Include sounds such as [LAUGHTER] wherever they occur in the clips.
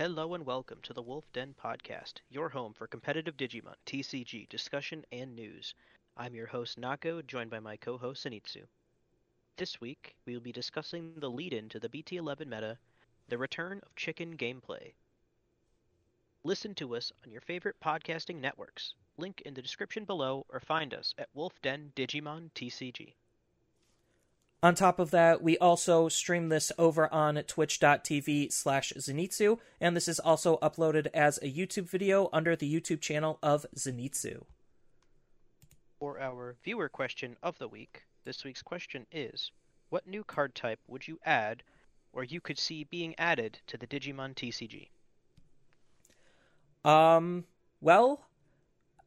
Hello and welcome to the Wolf Den Podcast, your home for competitive Digimon, TCG, discussion, and news. I'm your host, Nako, joined by my co host, Zenitsu. This week, we will be discussing the lead in to the BT11 meta, the return of chicken gameplay. Listen to us on your favorite podcasting networks. Link in the description below, or find us at Wolf Den Digimon TCG. On top of that, we also stream this over on twitch.tv slash Zenitsu, and this is also uploaded as a YouTube video under the YouTube channel of Zenitsu. For our viewer question of the week, this week's question is What new card type would you add or you could see being added to the Digimon TCG? Um, well,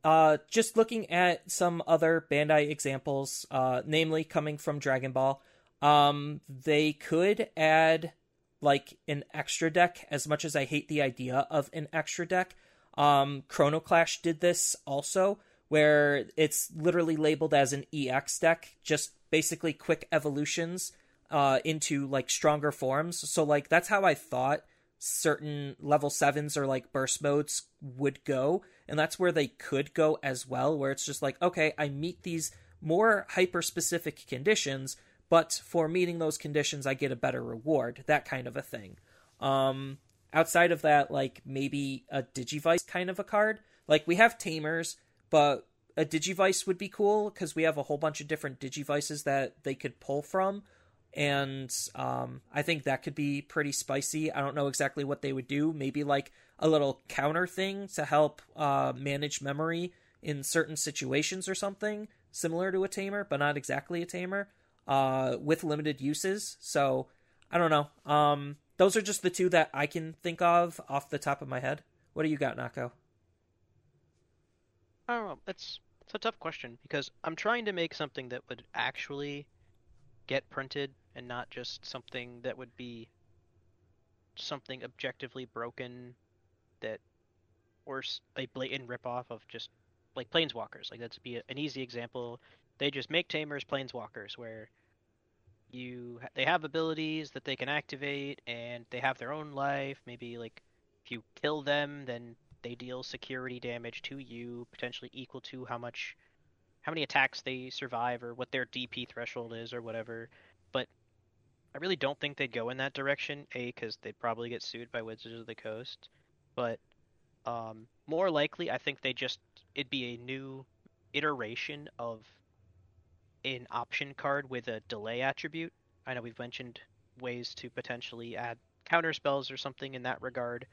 uh, just looking at some other Bandai examples, uh, namely coming from Dragon Ball, um, they could add like an extra deck. As much as I hate the idea of an extra deck, um, Chrono Clash did this also, where it's literally labeled as an EX deck, just basically quick evolutions uh, into like stronger forms. So like that's how I thought certain level sevens or like burst modes would go and that's where they could go as well where it's just like okay i meet these more hyper specific conditions but for meeting those conditions i get a better reward that kind of a thing um outside of that like maybe a digivice kind of a card like we have tamers but a digivice would be cool because we have a whole bunch of different digivices that they could pull from and um, I think that could be pretty spicy. I don't know exactly what they would do. Maybe like a little counter thing to help uh, manage memory in certain situations or something similar to a tamer, but not exactly a tamer, uh, with limited uses. So I don't know. Um, those are just the two that I can think of off the top of my head. What do you got, Nako? Know. It's it's a tough question because I'm trying to make something that would actually get printed and not just something that would be something objectively broken that or a blatant ripoff of just like planeswalkers. Like that's be an easy example. They just make tamers planeswalkers where you they have abilities that they can activate and they have their own life. Maybe like if you kill them then they deal security damage to you potentially equal to how much how many attacks they survive or what their dp threshold is or whatever. But I really don't think they'd go in that direction. A, because they'd probably get sued by Wizards of the Coast, but um, more likely, I think they just it'd be a new iteration of an option card with a delay attribute. I know we've mentioned ways to potentially add counter spells or something in that regard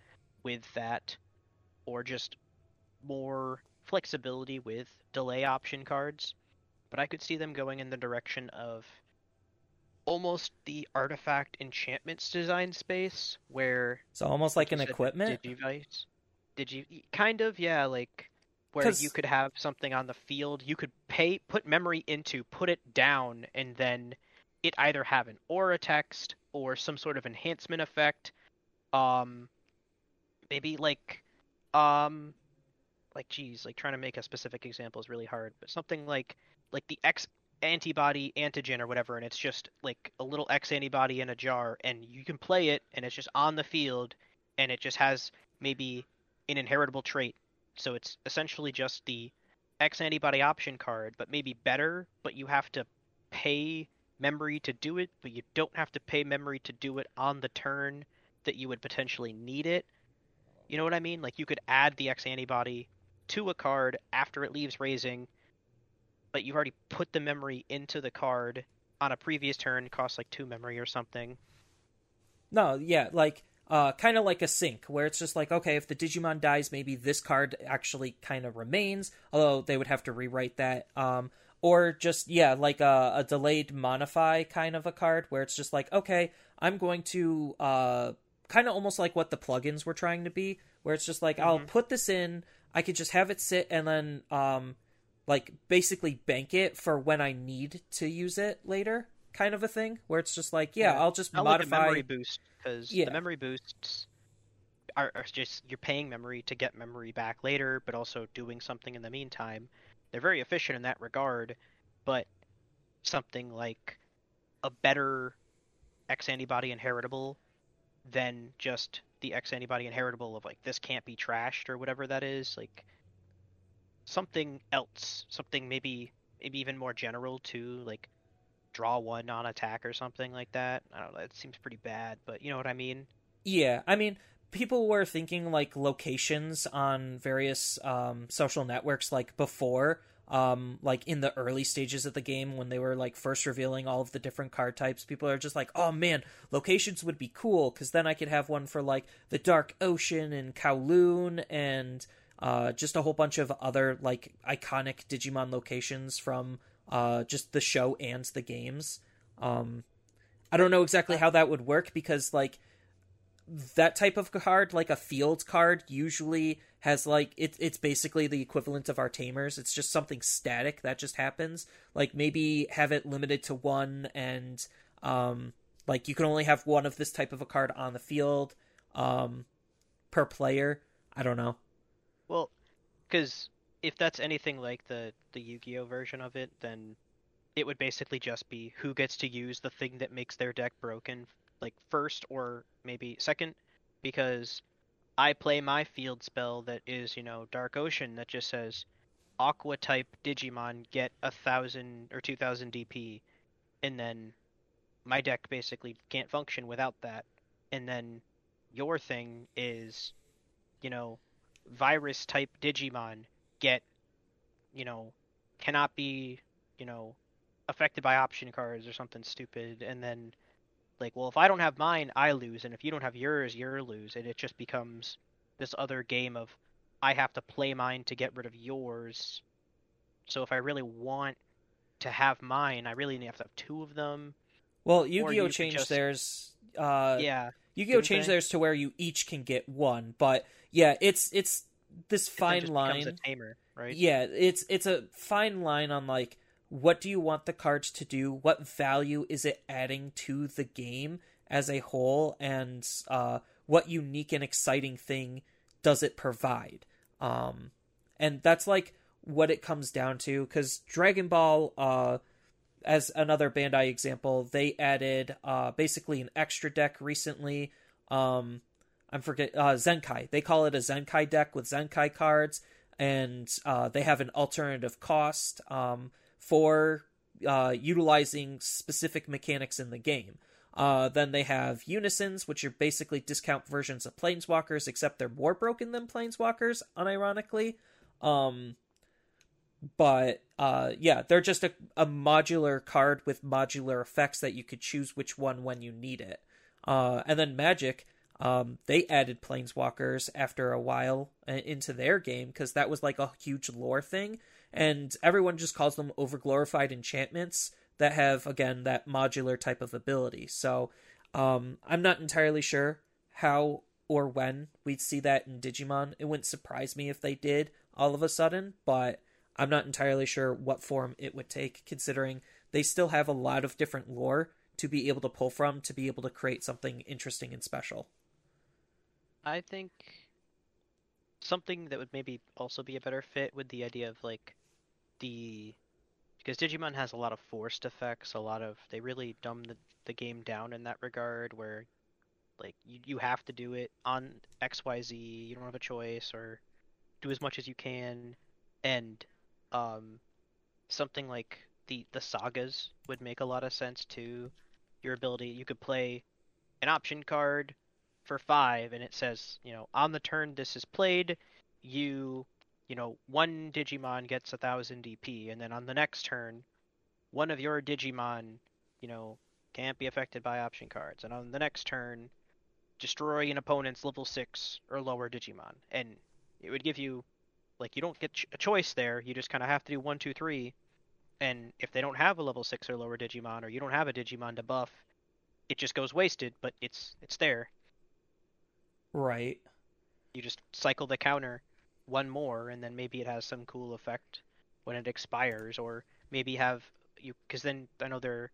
with that, or just more flexibility with delay option cards. But I could see them going in the direction of almost the artifact enchantments design space where it's almost like an equipment? Digivice? Digi kind of yeah like where you could have something on the field. You could pay put memory into put it down and then it either have an aura text or some sort of enhancement effect. Um maybe like um like geez like trying to make a specific example is really hard but something like like the x antibody antigen or whatever and it's just like a little x antibody in a jar and you can play it and it's just on the field and it just has maybe an inheritable trait. So it's essentially just the x antibody option card but maybe better but you have to pay memory to do it but you don't have to pay memory to do it on the turn that you would potentially need it. You know what i mean? Like you could add the x antibody to a card after it leaves raising but you've already put the memory into the card on a previous turn, costs like two memory or something. No, yeah, like uh, kind of like a sync where it's just like, okay, if the Digimon dies, maybe this card actually kind of remains, although they would have to rewrite that. Um, or just yeah, like a, a, delayed modify kind of a card where it's just like, okay, I'm going to uh, kind of almost like what the plugins were trying to be, where it's just like mm-hmm. I'll put this in, I could just have it sit, and then um, like basically bank it for when I need to use it later, kind of a thing. Where it's just like, yeah, yeah. I'll just modify like memory boost because yeah. the memory boosts are, are just you're paying memory to get memory back later, but also doing something in the meantime. They're very efficient in that regard, but something like a better X antibody inheritable than just the X antibody inheritable of like this can't be trashed or whatever that is. Like something else, something maybe maybe even more general too, like draw one on attack or something like that. I don't know. It seems pretty bad, but you know what I mean. Yeah, I mean, people were thinking like locations on various um, social networks like before um, like in the early stages of the game when they were like first revealing all of the different card types people are just like oh man locations would be cool because then i could have one for like the dark ocean and kowloon and uh, just a whole bunch of other like iconic digimon locations from uh, just the show and the games um, i don't know exactly how that would work because like that type of card, like a field card, usually has like it, it's basically the equivalent of our tamers. It's just something static that just happens. Like maybe have it limited to one, and um, like you can only have one of this type of a card on the field, um, per player. I don't know. Well, because if that's anything like the the Yu-Gi-Oh version of it, then it would basically just be who gets to use the thing that makes their deck broken like first or maybe second because I play my field spell that is, you know, Dark Ocean that just says Aqua type Digimon get a thousand or two thousand DP, and then my deck basically can't function without that. And then your thing is, you know, virus type Digimon get, you know, cannot be, you know, affected by option cards or something stupid, and then like, well, if I don't have mine, I lose, and if you don't have yours, you're lose, and it just becomes this other game of I have to play mine to get rid of yours. So if I really want to have mine, I really have to have two of them. Well, Yu-Gi-Oh changed just... theirs. Uh, yeah. Yu-Gi-Oh changed theirs to where you each can get one, but yeah, it's it's this fine line. tamer, right? Yeah, it's it's a fine line on like what do you want the cards to do? What value is it adding to the game as a whole? And uh, what unique and exciting thing does it provide? Um, and that's like what it comes down to because Dragon Ball, uh, as another Bandai example, they added uh, basically an extra deck recently. Um, I'm forget uh, Zenkai. They call it a Zenkai deck with Zenkai cards, and uh, they have an alternative cost. Um, for uh, utilizing specific mechanics in the game. Uh, then they have unisons, which are basically discount versions of planeswalkers, except they're more broken than planeswalkers, unironically. Um, but uh, yeah, they're just a, a, modular card with modular effects that you could choose which one when you need it. Uh, and then Magic, um, they added planeswalkers after a while uh, into their game because that was like a huge lore thing and everyone just calls them overglorified enchantments that have again that modular type of ability. So um, I'm not entirely sure how or when we'd see that in Digimon. It wouldn't surprise me if they did all of a sudden, but I'm not entirely sure what form it would take, considering they still have a lot of different lore to be able to pull from to be able to create something interesting and special. I think something that would maybe also be a better fit with the idea of like the because Digimon has a lot of forced effects, a lot of they really dumb the, the game down in that regard where like you, you have to do it on XYZ, you don't have a choice or do as much as you can and um something like the the sagas would make a lot of sense too. Your ability you could play an option card for 5 and it says, you know, on the turn this is played, you you know, one Digimon gets a thousand DP, and then on the next turn, one of your Digimon, you know, can't be affected by option cards, and on the next turn, destroy an opponent's level six or lower Digimon, and it would give you, like, you don't get a choice there. You just kind of have to do one, two, three, and if they don't have a level six or lower Digimon, or you don't have a Digimon to buff, it just goes wasted. But it's it's there. Right. You just cycle the counter one more, and then maybe it has some cool effect when it expires, or maybe have you because then I know there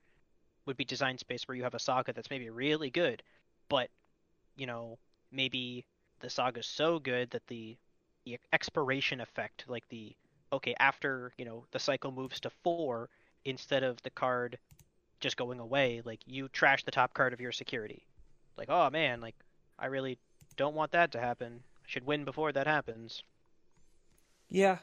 would be design space where you have a saga that's maybe really good, but you know maybe the saga's so good that the the expiration effect, like the okay after you know the cycle moves to four instead of the card just going away, like you trash the top card of your security, like, oh man, like I really don't want that to happen. I should win before that happens. Yeah.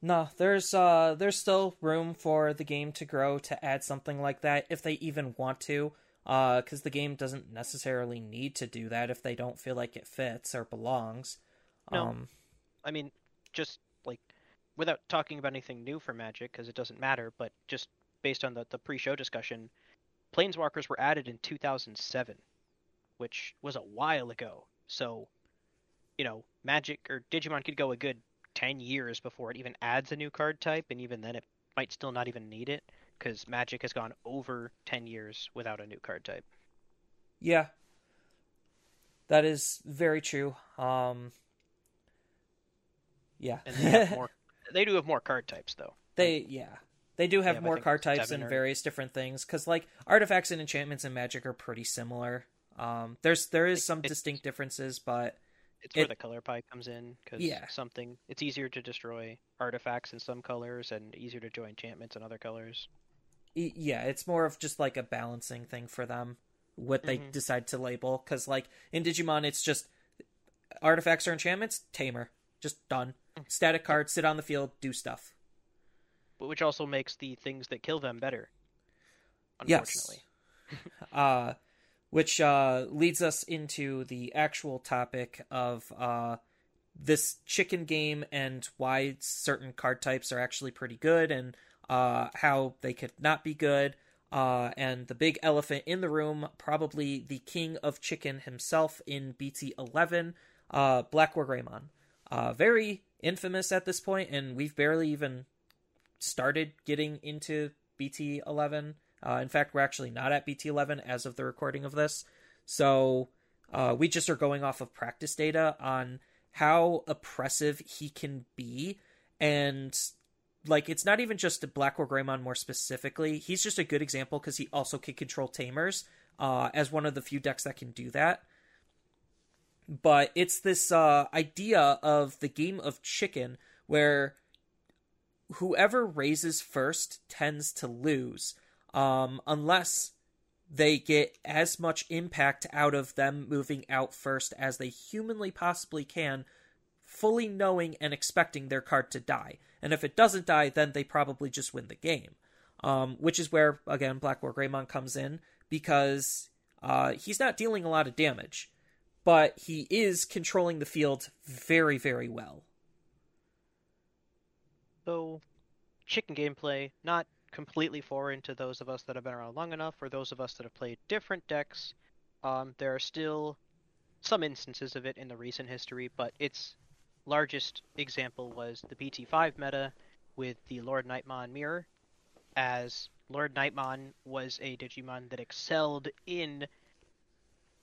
No, there's uh there's still room for the game to grow to add something like that if they even want to. Uh, because the game doesn't necessarily need to do that if they don't feel like it fits or belongs. No. Um, I mean, just like without talking about anything new for Magic because it doesn't matter, but just based on the the pre-show discussion, Planeswalkers were added in 2007, which was a while ago. So, you know, Magic or Digimon could go a good 10 years before it even adds a new card type, and even then it might still not even need it because Magic has gone over 10 years without a new card type. yeah. That is very true. Um, yeah. And they have [LAUGHS] more. they do have more card types though. They yeah. They do have I more card types and or- various different things cuz like artifacts and enchantments and magic are pretty similar. Um there's there is some it's- distinct differences but It's where the color pie comes in because Yeah. something it's easier to destroy artifacts in some colors and easier to join enchantments in other colors. yeah, it's more of just like a balancing thing for them what they Mhm. decide to label cuz like in Digimon it's just artifacts or enchantments tamer just done. Static cards sit on the field do stuff. But which also makes the things that kill them better. Yes. Unfortunately. [LAUGHS] uh, which uh, leads us into the actual topic of uh, this chicken game and why certain card types are actually pretty good and uh, how they could not be good. Uh, and the big elephant in the room, probably the king of chicken himself in BT 11, uh, Black War Greymon. Uh, very infamous at this point, and we've barely even started getting into BT 11. Uh, in fact, we're actually not at BT 11 as of the recording of this. So uh, we just are going off of practice data on how oppressive he can be. And like, it's not even just Black War Greymon more specifically. He's just a good example because he also can control Tamers uh, as one of the few decks that can do that. But it's this uh, idea of the game of chicken where whoever raises first tends to lose um, unless they get as much impact out of them moving out first as they humanly possibly can, fully knowing and expecting their card to die. And if it doesn't die, then they probably just win the game. Um, which is where, again, Black War Greymon comes in because uh, he's not dealing a lot of damage, but he is controlling the field very, very well. So, chicken gameplay, not completely foreign to those of us that have been around long enough, or those of us that have played different decks. Um, there are still some instances of it in the recent history, but its largest example was the BT5 meta with the Lord Knightmon mirror, as Lord Knightmon was a Digimon that excelled in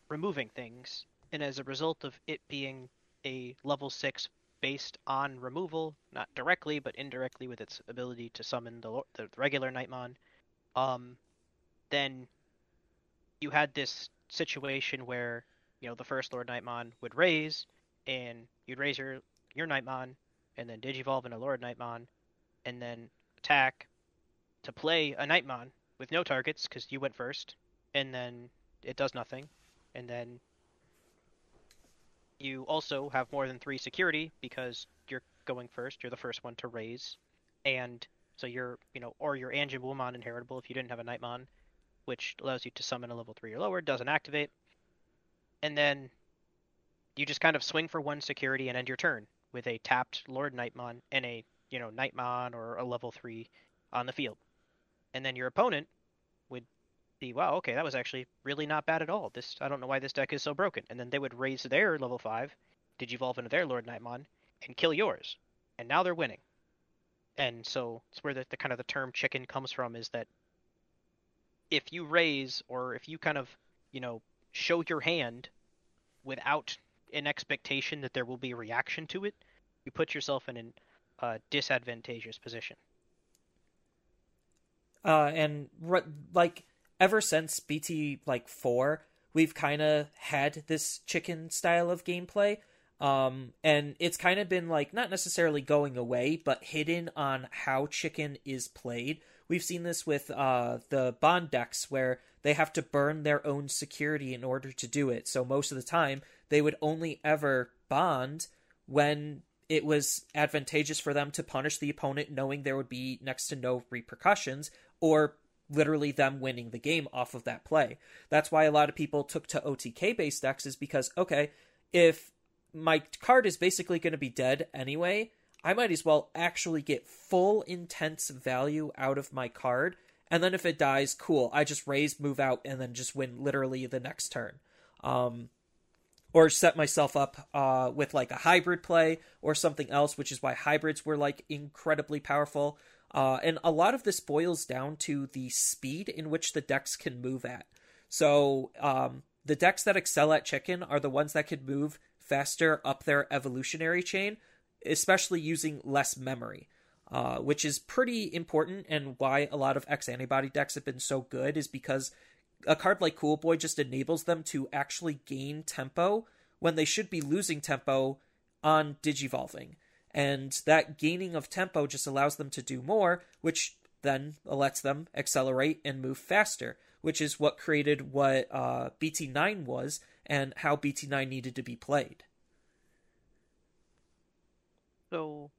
removing things, and as a result of it being a level 6 based on removal, not directly but indirectly with its ability to summon the, the regular Knightmon, um, then you had this situation where you know the first Lord Knightmon would raise, and you'd raise your your Knightmon, and then Digivolve into Lord Knightmon, and then attack to play a Knightmon with no targets because you went first, and then it does nothing, and then you also have more than three security because you're going first. You're the first one to raise, and so you're you know, or your Anjin Wumon inheritable if you didn't have a Knightmon, which allows you to summon a level three or lower. Doesn't activate, and then you just kind of swing for one security and end your turn with a tapped Lord Knightmon and a you know Knightmon or a level three on the field, and then your opponent wow, okay, that was actually really not bad at all. This I don't know why this deck is so broken, and then they would raise their level five, digivolve into their Lord Knightmon, and kill yours, and now they're winning. And so it's where the, the kind of the term chicken comes from is that if you raise or if you kind of you know show your hand without an expectation that there will be a reaction to it, you put yourself in an uh, disadvantageous position. uh, and like ever since BT like four, we've kind of had this chicken style of gameplay. Um, and it's kind of been like not necessarily going away, but hidden on how chicken is played. We've seen this with uh, the bond decks where they have to burn their own security in order to do it. So most of the time, they would only ever bond when it was advantageous for them to punish the opponent, knowing there would be next to no repercussions, or literally them winning the game off of that play. That's why a lot of people took to OTK based decks, is because, okay, if my card is basically going to be dead anyway, I might as well actually get full intense value out of my card. And then if it dies, cool. I just raise, move out, and then just win literally the next turn. Um, or set myself up uh, with like a hybrid play or something else, which is why hybrids were like incredibly powerful. Uh, and a lot of this boils down to the speed in which the decks can move at. So um, the decks that excel at chicken are the ones that can move faster up their evolutionary chain, especially using less memory. Uh, which is pretty important, and why a lot of X antibody decks have been so good is because a card like Cool Boy just enables them to actually gain tempo when they should be losing tempo on digivolving. And that gaining of tempo just allows them to do more, which then lets them accelerate and move faster, which is what created what uh, BT9 was and how BT9 needed to be played. So,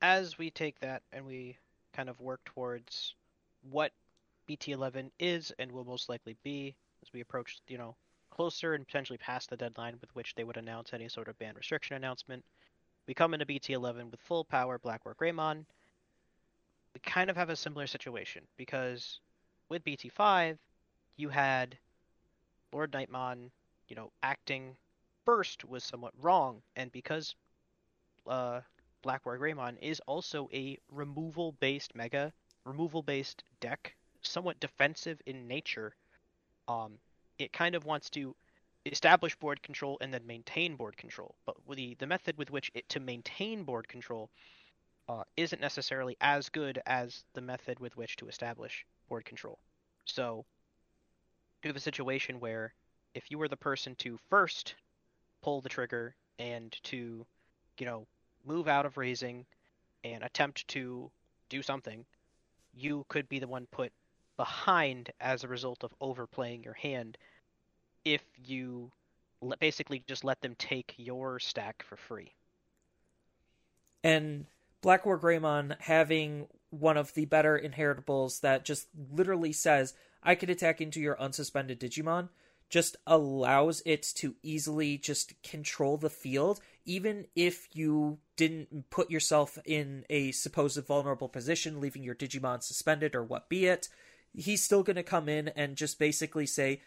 as we take that and we kind of work towards what BT11 is and will most likely be as we approach, you know, closer and potentially past the deadline with which they would announce any sort of ban restriction announcement, we come into BT11 with full power Black War Greymon. We kind of have a similar situation because with BT5, you had Lord Knightmon, you know, acting first was somewhat wrong, and because uh, Black War Greymon is also a removal based mega, removal based deck, somewhat defensive in nature. Um, it kind of wants to establish board control and then maintain board control. But the the method with which it to maintain board control uh, isn't necessarily as good as the method with which to establish board control. So you have a situation where if you were the person to first pull the trigger and to, you know, move out of raising and attempt to do something, you could be the one put behind as a result of overplaying your hand if you basically just let them take your stack for free. And Black War Greymon having one of the better inheritables that just literally says, I could attack into your unsuspended Digimon, just allows it to easily just control the field, even if you didn't put yourself in a supposed vulnerable position, leaving your Digimon suspended or what be it. He's still going to come in and just basically say,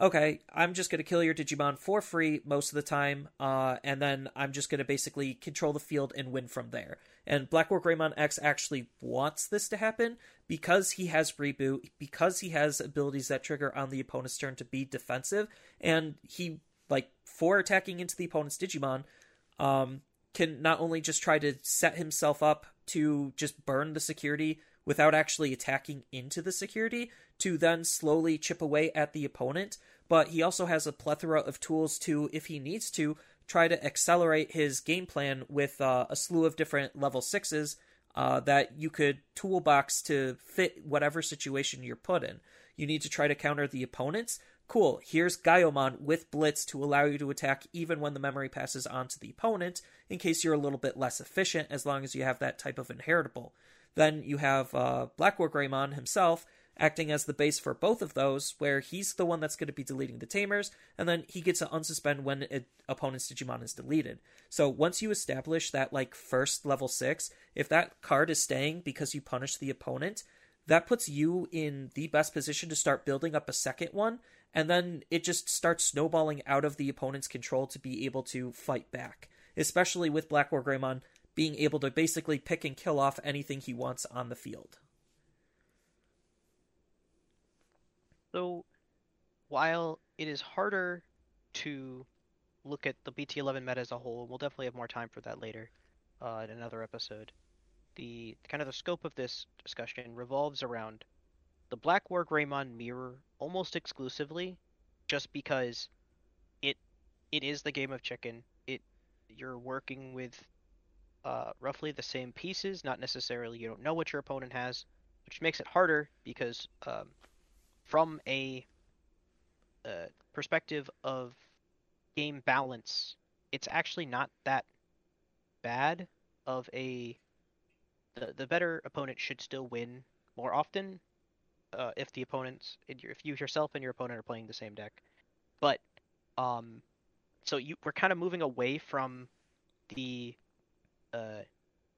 okay, I'm just going to kill your Digimon for free most of the time, uh, and then I'm just going to basically control the field and win from there. And Black War Greymon X actually wants this to happen because he has reboot, because he has abilities that trigger on the opponent's turn to be defensive, and he, like, for attacking into the opponent's Digimon, um, can not only just try to set himself up to just burn the security without actually attacking into the security to then slowly chip away at the opponent, but he also has a plethora of tools to, if he needs to, try to accelerate his game plan with uh, a slew of different level sixes uh, that you could toolbox to fit whatever situation you're put in. You need to try to counter the opponents. Cool, here's Gaiomon with Blitz to allow you to attack even when the memory passes on to the opponent, in case you're a little bit less efficient, as long as you have that type of inheritable. Then you have uh, Black War Greymon himself acting as the base for both of those, where he's the one that's going to be deleting the tamers, and then he gets to unsuspend when an opponent's Digimon is deleted. So once you establish that like first level six, if that card is staying because you punish the opponent, that puts you in the best position to start building up a second one, and then it just starts snowballing out of the opponent's control to be able to fight back. Especially with Black War Greymon being able to basically pick and kill off anything he wants on the field. So, while it is harder to look at the BT11 meta as a whole, and we'll definitely have more time for that later uh, in another episode, the kind of the scope of this discussion revolves around the Black War Greymon mirror almost exclusively, just because it it is the game of chicken. It you're working with uh, roughly the same pieces. Not necessarily you don't know what your opponent has, which makes it harder because um, from a uh, perspective of game balance, it's actually not that bad of a the, the better opponent should still win more often uh, if the opponents if you yourself and your opponent are playing the same deck. But um so you we're kind of moving away from the uh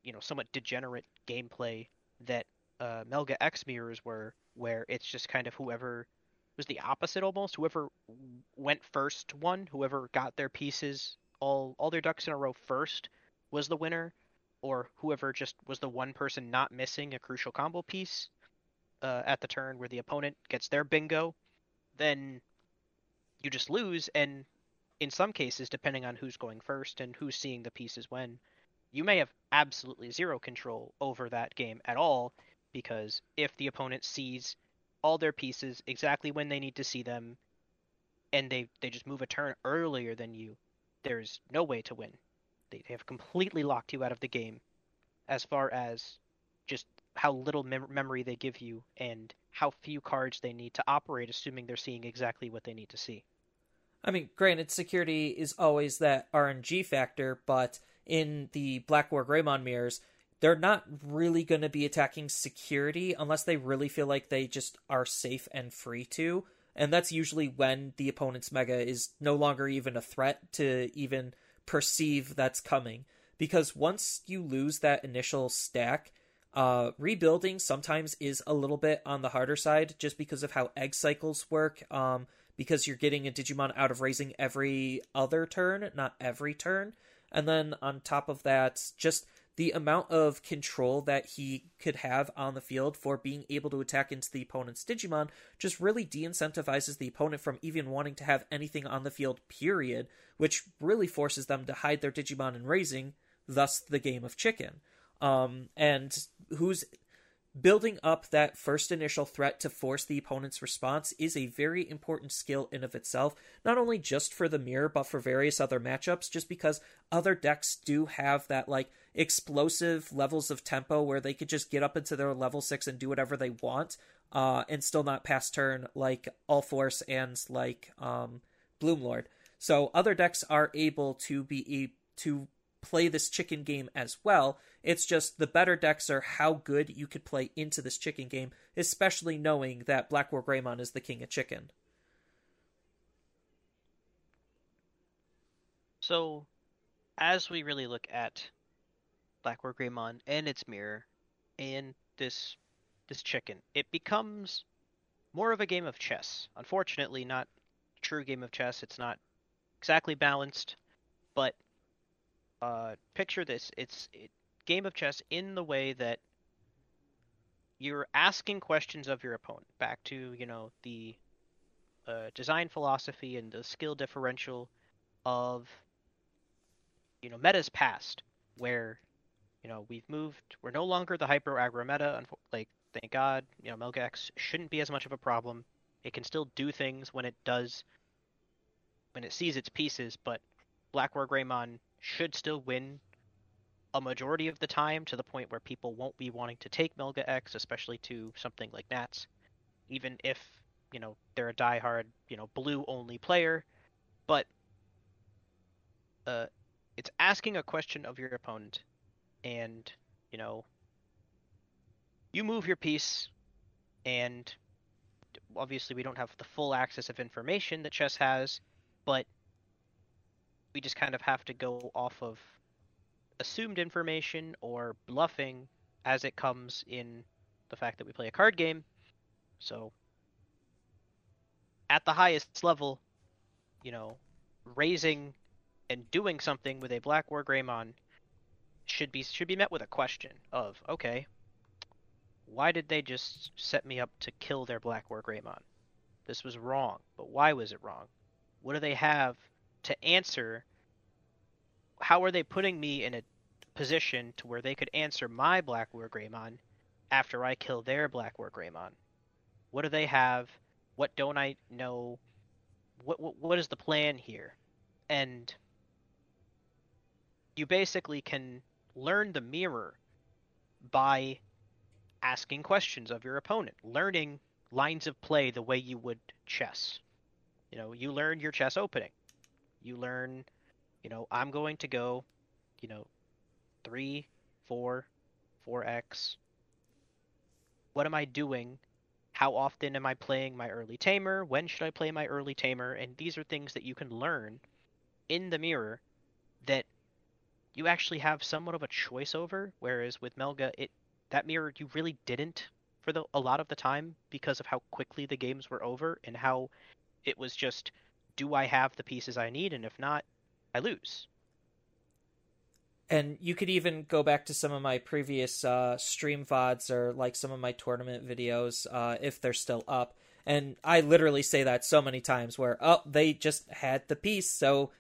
you know somewhat degenerate gameplay that uh Melga X mirrors were where it's just kind of whoever was the opposite almost whoever went first won whoever got their pieces all all their ducks in a row first was the winner or whoever just was the one person not missing a crucial combo piece uh, at the turn where the opponent gets their bingo, then you just lose. And in some cases, depending on who's going first and who's seeing the pieces when, you may have absolutely zero control over that game at all because if the opponent sees all their pieces exactly when they need to see them and they, they just move a turn earlier than you, there's no way to win. They, they have completely locked you out of the game as far as just how little mem- memory they give you and how few cards they need to operate, assuming they're seeing exactly what they need to see. I mean, granted, security is always that RNG factor, but in the Black War Greymon mirrors, they're not really going to be attacking security unless they really feel like they just are safe and free to. And that's usually when the opponent's mega is no longer even a threat to even perceive that's coming. Because once you lose that initial stack, uh, rebuilding sometimes is a little bit on the harder side just because of how egg cycles work. Um, because you're getting a Digimon out of raising every other turn, not every turn. And then on top of that, just the amount of control that he could have on the field for being able to attack into the opponent's Digimon just really de incentivizes the opponent from even wanting to have anything on the field, period, which really forces them to hide their Digimon in raising, thus the game of chicken. Um, and who's building up that first initial threat to force the opponent's response is a very important skill in of itself not only just for the mirror but for various other matchups just because other decks do have that like explosive levels of tempo where they could just get up into their level 6 and do whatever they want uh, and still not pass turn like all force and like um, bloomlord so other decks are able to be to play this chicken game as well. It's just the better decks are how good you could play into this chicken game, especially knowing that Black War Greymon is the king of chicken. So, as we really look at Black War Greymon and its mirror and this this chicken, it becomes more of a game of chess. Unfortunately, not a true game of chess. It's not exactly balanced, but uh, picture this: it's it, game of chess in the way that you're asking questions of your opponent, back to you know the uh, design philosophy and the skill differential of you know metas past, where you know we've moved, we're no longer the hyper aggro meta. Like thank God, you know Melga X shouldn't be as much of a problem. It can still do things when it does, when it sees its pieces, but Black War Greymon should still win a majority of the time to the point where people won't be wanting to take Melga X, especially to something like Nats, even if you know they're a diehard you know blue only player. But uh, it's asking a question of your opponent, and you know you move your piece, and obviously we don't have the full access of information that chess has, but we just kind of have to go off of assumed information or bluffing as it comes in the fact that we play a card game. So at the highest level, you know, raising and doing something with a Black War Greymon should be should be met with a question of, okay, why did they just set me up to kill their Black War Greymon? This was wrong, but why was it wrong? What do they have to answer how are they putting me in a position to where they could answer my Black War Greymon after I kill their Black War Greymon? What do they have? What don't I know? What what, what is the plan here? And you basically can learn the mirror by asking questions of your opponent, learning lines of play the way you would chess. You know, you learn your chess opening. You learn, you know, I'm going to go, you know, three, four, four X. What am I doing? How often am I playing my early tamer? When should I play my early tamer? And these are things that you can learn in the mirror that you actually have somewhat of a choice over. Whereas with Melga, it that mirror you really didn't for the a lot of the time because of how quickly the games were over and how it was just do I have the pieces I need and if not, I lose. And you could even go back to some of my previous uh, stream VODs or like some of my tournament videos uh, if they're still up. And I literally say that so many times where, oh, they just had the piece, so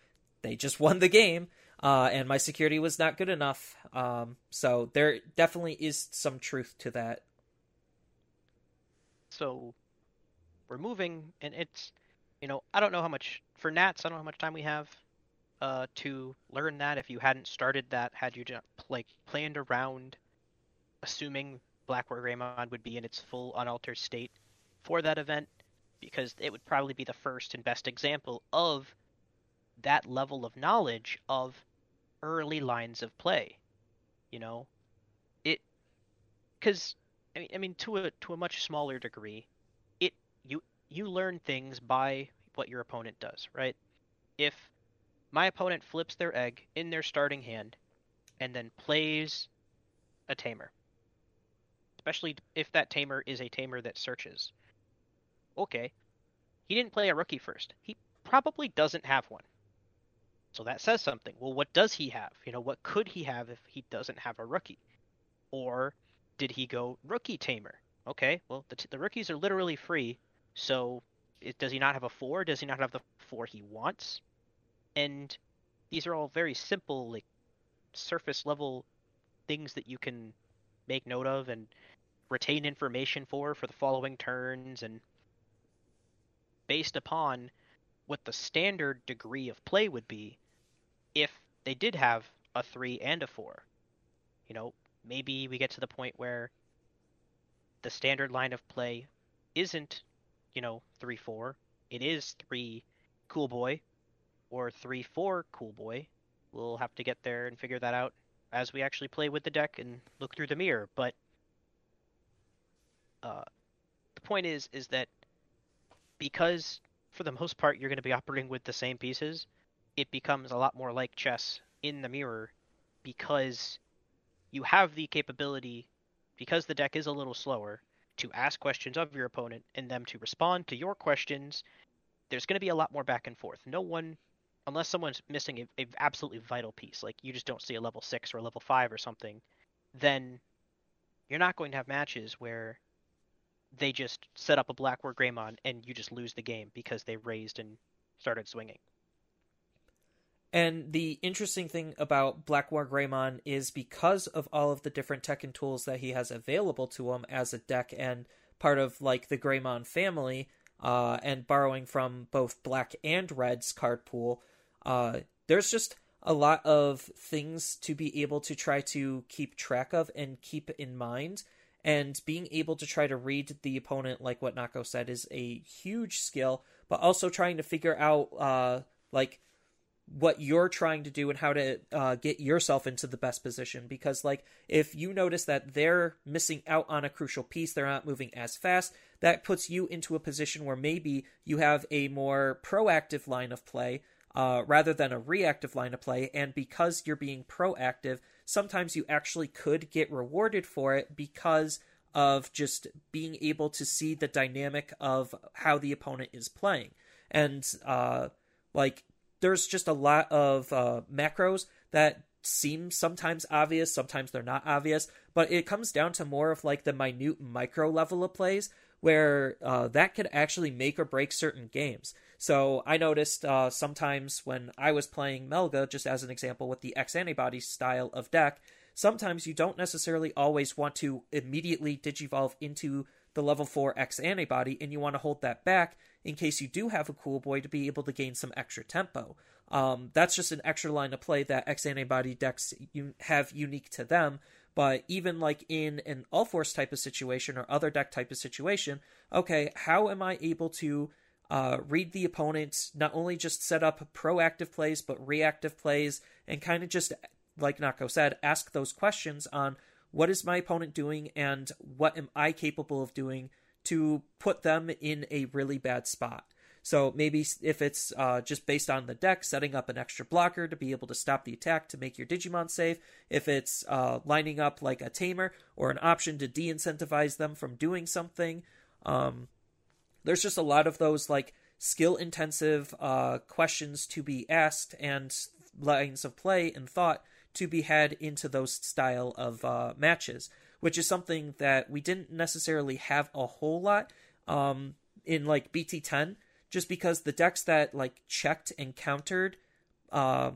they just won the game. Uh, and my security was not good enough. Um, so there definitely is some truth to that. So we're moving, and it's, you know, I don't know how much for Nats. I don't know how much time we have uh, to learn that. If you hadn't started that, had you just like planned around, assuming Black War Greymon would be in its full unaltered state for that event, because it would probably be the first and best example of that level of knowledge of early lines of play. You know, it because I mean, I mean to a to a much smaller degree, it you you learn things by what your opponent does, right? If my opponent flips their egg in their starting hand and then plays a tamer, especially if that tamer is a tamer that searches. Okay, he didn't play a rookie first. He probably doesn't have one. So that says something. Well, what does he have? You know, what could he have if he doesn't have a rookie? Or did he go rookie tamer? Okay, well, the, t- the rookies are literally free. So it, does he not have a four? Does he not have the four he wants? And these are all very simple, like surface level things that you can make note of and retain information for for the following turns and based upon what the standard degree of play would be if they did have a three and a four. You know, maybe we get to the point where the standard line of play isn't, you know, three four. It is three cool boy or three four cool boy. We'll have to get there and figure that out as we actually play with the deck and look through the mirror. But uh, the point is, is that because for the most part you're going to be operating with the same pieces, it becomes a lot more like chess in the mirror because you have the capability, because the deck is a little slower, to ask questions of your opponent and them to respond to your questions. There's going to be a lot more back and forth. No one, unless someone's missing a, a absolutely vital piece, like you just don't see a level six or a level five or something, then you're not going to have matches where they just set up a Black War Greymon and you just lose the game because they raised and started swinging. And the interesting thing about Black War Greymon is because of all of the different tech and tools that he has available to him as a deck and part of like the Greymon family, uh, and borrowing from both Black and Red's card pool, uh, there's just a lot of things to be able to try to keep track of and keep in mind. And being able to try to read the opponent, like what Nako said, is a huge skill, but also trying to figure out, uh, like, what you're trying to do and how to uh, get yourself into the best position. Because, like, if you notice that they're missing out on a crucial piece, they're not moving as fast, that puts you into a position where maybe you have a more proactive line of play uh, rather than a reactive line of play. And because you're being proactive, sometimes you actually could get rewarded for it because of just being able to see the dynamic of how the opponent is playing. And, uh, like, there's just a lot of uh, macros that seem sometimes obvious, sometimes they're not obvious, but it comes down to more of like the minute micro level of plays where uh, that could actually make or break certain games. So I noticed uh, sometimes when I was playing Melga, just as an example, with the X antibody style of deck, sometimes you don't necessarily always want to immediately digivolve into the level 4 X antibody, and you want to hold that back in case you do have a cool boy to be able to gain some extra tempo. Um, that's just an extra line of play that X antibody decks you have unique to them. But even like in an all force type of situation or other deck type of situation, okay, how am I able to uh, read the opponent, not only just set up proactive plays, but reactive plays, and kind of just, like Nako said, ask those questions on what is my opponent doing and what am I capable of doing to put them in a really bad spot. So maybe if it's uh, just based on the deck, setting up an extra blocker to be able to stop the attack to make your Digimon safe. If it's uh, lining up like a tamer or an option to de incentivize them from doing something. Um, there's just a lot of those like skill intensive uh, questions to be asked and lines of play and thought to be had into those style of uh, matches, which is something that we didn't necessarily have a whole lot um, in like BT10 just because the decks that like checked and countered uh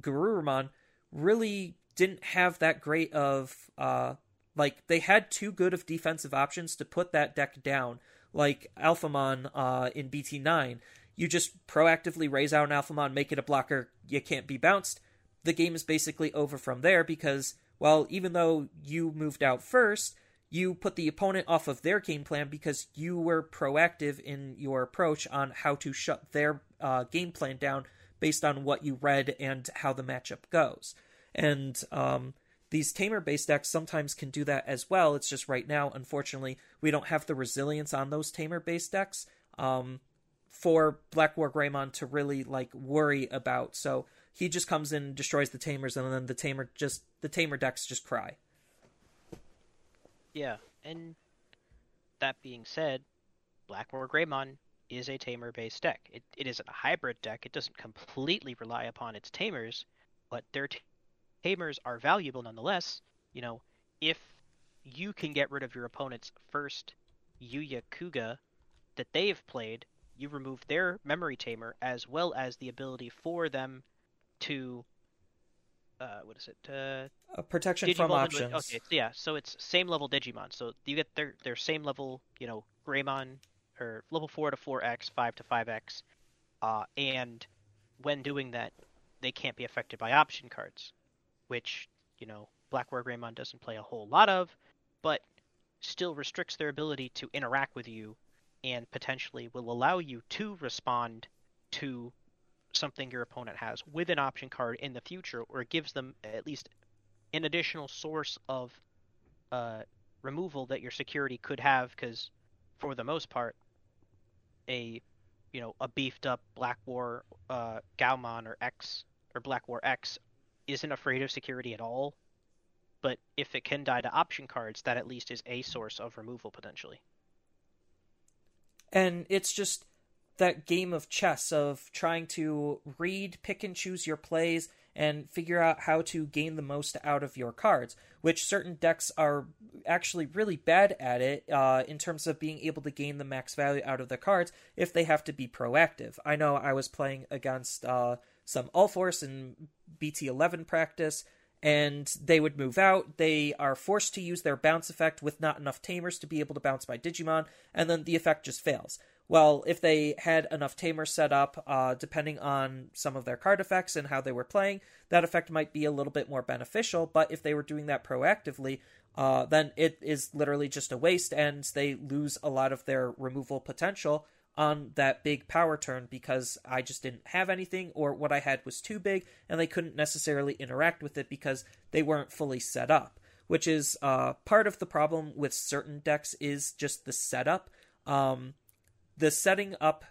Garurumon really didn't have that great of uh like they had too good of defensive options to put that deck down like Alphamon uh in BT9 you just proactively raise out an Alphamon make it a blocker you can't be bounced the game is basically over from there because well even though you moved out first you put the opponent off of their game plan because you were proactive in your approach on how to shut their uh, game plan down based on what you read and how the matchup goes. And um, these tamer based decks sometimes can do that as well. It's just right now, unfortunately, we don't have the resilience on those tamer based decks um, for Black War Greymon to really like worry about. So he just comes in, destroys the tamers, and then the tamer just the tamer decks just cry. Yeah, and that being said, Black War Greymon is a tamer based deck. It, it isn't a hybrid deck. It doesn't completely rely upon its tamers, but their t- tamers are valuable nonetheless. You know, if you can get rid of your opponent's first Yuya Kuga that they've played, you remove their memory tamer as well as the ability for them to uh, what is it? Uh, a protection Digimon from options. With, okay, so yeah, so it's same level Digimon. So you get their their same level, you know, Greymon or level four to four X, five to five X, uh, and when doing that, they can't be affected by option cards, which you know Black War Greymon doesn't play a whole lot of, but still restricts their ability to interact with you, and potentially will allow you to respond to something your opponent has with an option card in the future, or gives them at least an additional source of uh, removal that your security could have. Because for the most part, a you know a beefed up Black War uh, Gaomon or X or Black War X isn't afraid of security at all. But if it can die to option cards, that at least is a source of removal potentially. And it's just that game of chess of trying to read, pick and choose your plays, and figure out how to gain the most out of your cards, which certain decks are actually really bad at it uh, in terms of being able to gain the max value out of the cards if they have to be proactive. I know I was playing against uh, some Ulforce and BT11 practice, and they would move out. They are forced to use their bounce effect with not enough tamers to be able to bounce my Digimon, and then the effect just fails well, if they had enough tamers set up, uh, depending on some of their card effects and how they were playing, that effect might be a little bit more beneficial. But if they were doing that proactively, uh, then it is literally just a waste, and they lose a lot of their removal potential on that big power turn because I just didn't have anything, or what I had was too big, and they couldn't necessarily interact with it because they weren't fully set up. Which is uh, part of the problem with certain decks is just the setup. Um, the setting up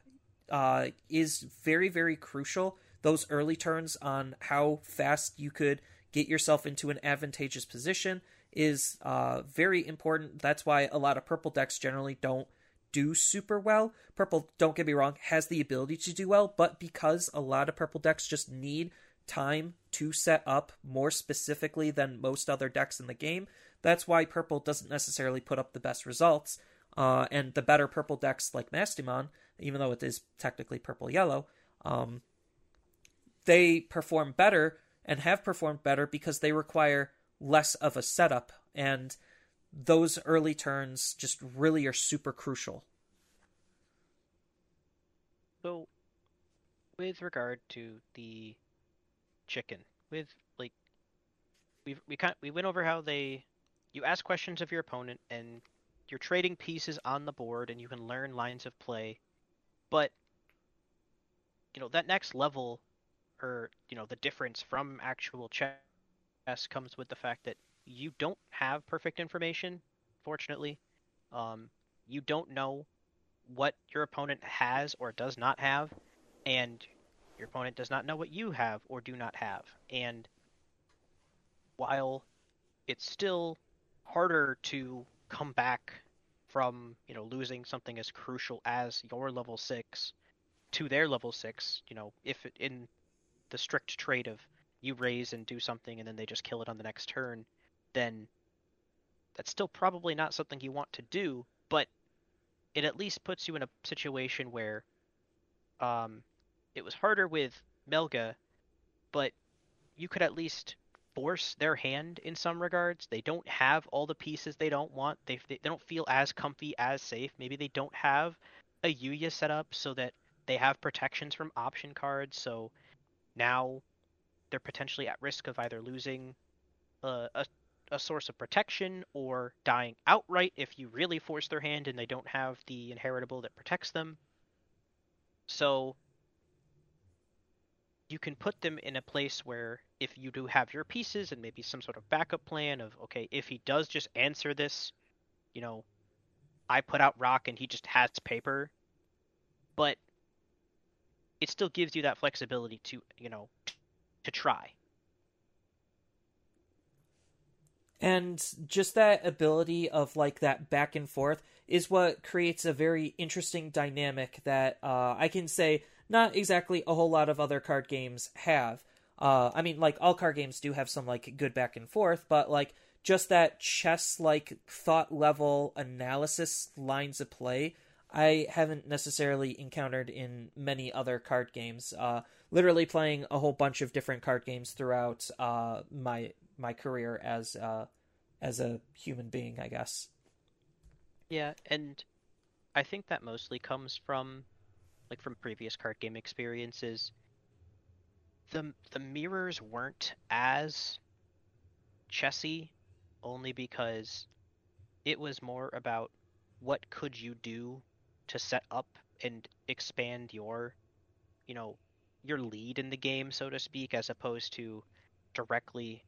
uh, is very, very crucial. Those early turns on how fast you could get yourself into an advantageous position is uh, very important. That's why a lot of purple decks generally don't do super well. Purple, don't get me wrong, has the ability to do well, but because a lot of purple decks just need time to set up more specifically than most other decks in the game, that's why purple doesn't necessarily put up the best results. Uh, and the better purple decks like Mastemon, even though it is technically purple yellow, um, they perform better and have performed better because they require less of a setup. And those early turns just really are super crucial. So, with regard to the chicken, with like we we kind we went over how they you ask questions of your opponent and you're trading pieces on the board and you can learn lines of play, but you know that next level or you know the difference from actual chess comes with the fact that you don't have perfect information fortunately. Um, you don't know what your opponent has or does not have and your opponent does not know what you have or do not have. And while it's still harder to come back from you know losing something as crucial as your level 6 to their level 6 you know if it, in the strict trade of you raise and do something and then they just kill it on the next turn then that's still probably not something you want to do but it at least puts you in a situation where um it was harder with Melga but you could at least force their hand in some regards. They don't have all the pieces they don't want. They they don't feel as comfy, as safe. Maybe they don't have a Yuya set up so that they have protections from option cards. So now they're potentially at risk of either losing a, a, a source of protection or dying outright if you really force their hand and they don't have the inheritable that protects them. So you can put them in a place where if you do have your pieces and maybe some sort of backup plan of okay if he does just answer this you know i put out rock and he just has paper but it still gives you that flexibility to you know to try. And just that ability of like that back and forth is what creates a very interesting dynamic that uh, i can say not exactly a whole lot of other card games have. Uh, I mean, like all card games do have some like good back and forth, but like just that chess like thought level analysis lines of play, I haven't necessarily encountered in many other card games. Uh, literally playing a whole bunch of different card games throughout uh, my my career as uh, as a human being, I guess. Yeah, and I think that mostly comes from like from previous card game experiences, the the mirrors weren't as chessy only because it was more about what could you do to set up and expand your you know your lead in the game so to speak as opposed to directly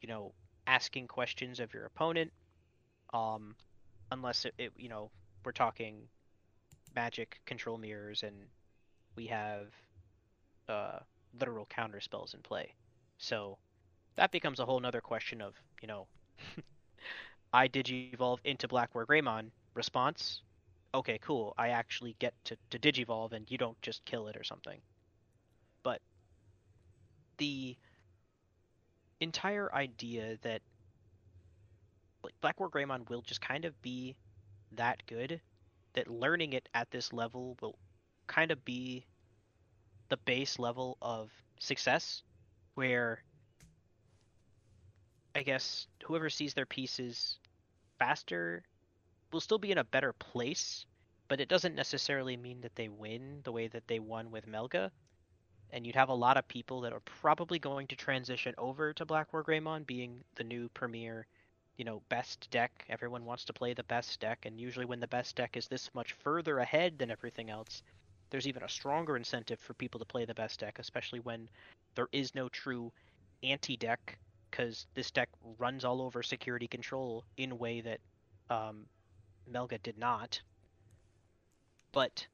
you know asking questions of your opponent um unless it, it you know we're talking magic control mirrors and we have uh, literal counter spells in play. So that becomes a whole nother question of, you know, [LAUGHS] I digivolve into Black War Greymon. Response, okay, cool. I actually get to, to digivolve and you don't just kill it or something. But the entire idea that like Black War Greymon will just kind of be that good that learning it at this level will kind of be the base level of success where I guess whoever sees their pieces faster will still be in a better place, but it doesn't necessarily mean that they win the way that they won with Melga. And you'd have a lot of people that are probably going to transition over to Black War Greymon being the new premier you know, best deck. Everyone wants to play the best deck, and usually when the best deck is this much further ahead than everything else, there's even a stronger incentive for people to play the best deck, especially when there is no true anti deck, because this deck runs all over security control in a way that um, Melga did not. But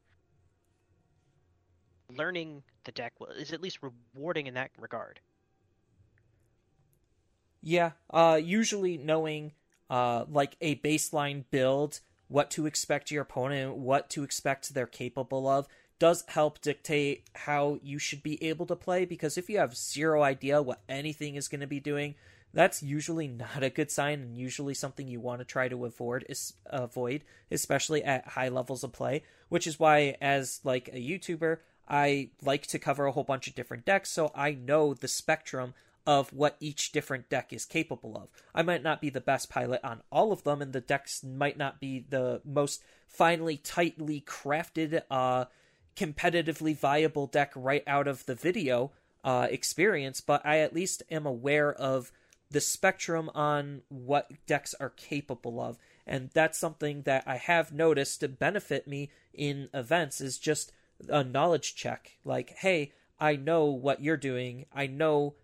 learning the deck is at least rewarding in that regard. Yeah, uh, usually knowing uh, like a baseline build, what to expect your opponent, what to expect they're capable of, does help dictate how you should be able to play. Because if you have zero idea what anything is going to be doing, that's usually [LAUGHS] not a good sign and usually something you want to try to avoid is avoid especially at high levels of play which is why as like a youtuber i like to cover a whole bunch of different decks so i know the spectrum of what each different deck is capable of. I might not be the best pilot on all of them, and the decks might not be the most finely, tightly crafted, uh, competitively viable deck right out of the video uh, experience, but I at least am aware of the spectrum on what decks are capable of. And that's something that I have noticed to benefit me in events is just a knowledge check. Like, hey, I know what you're doing. I know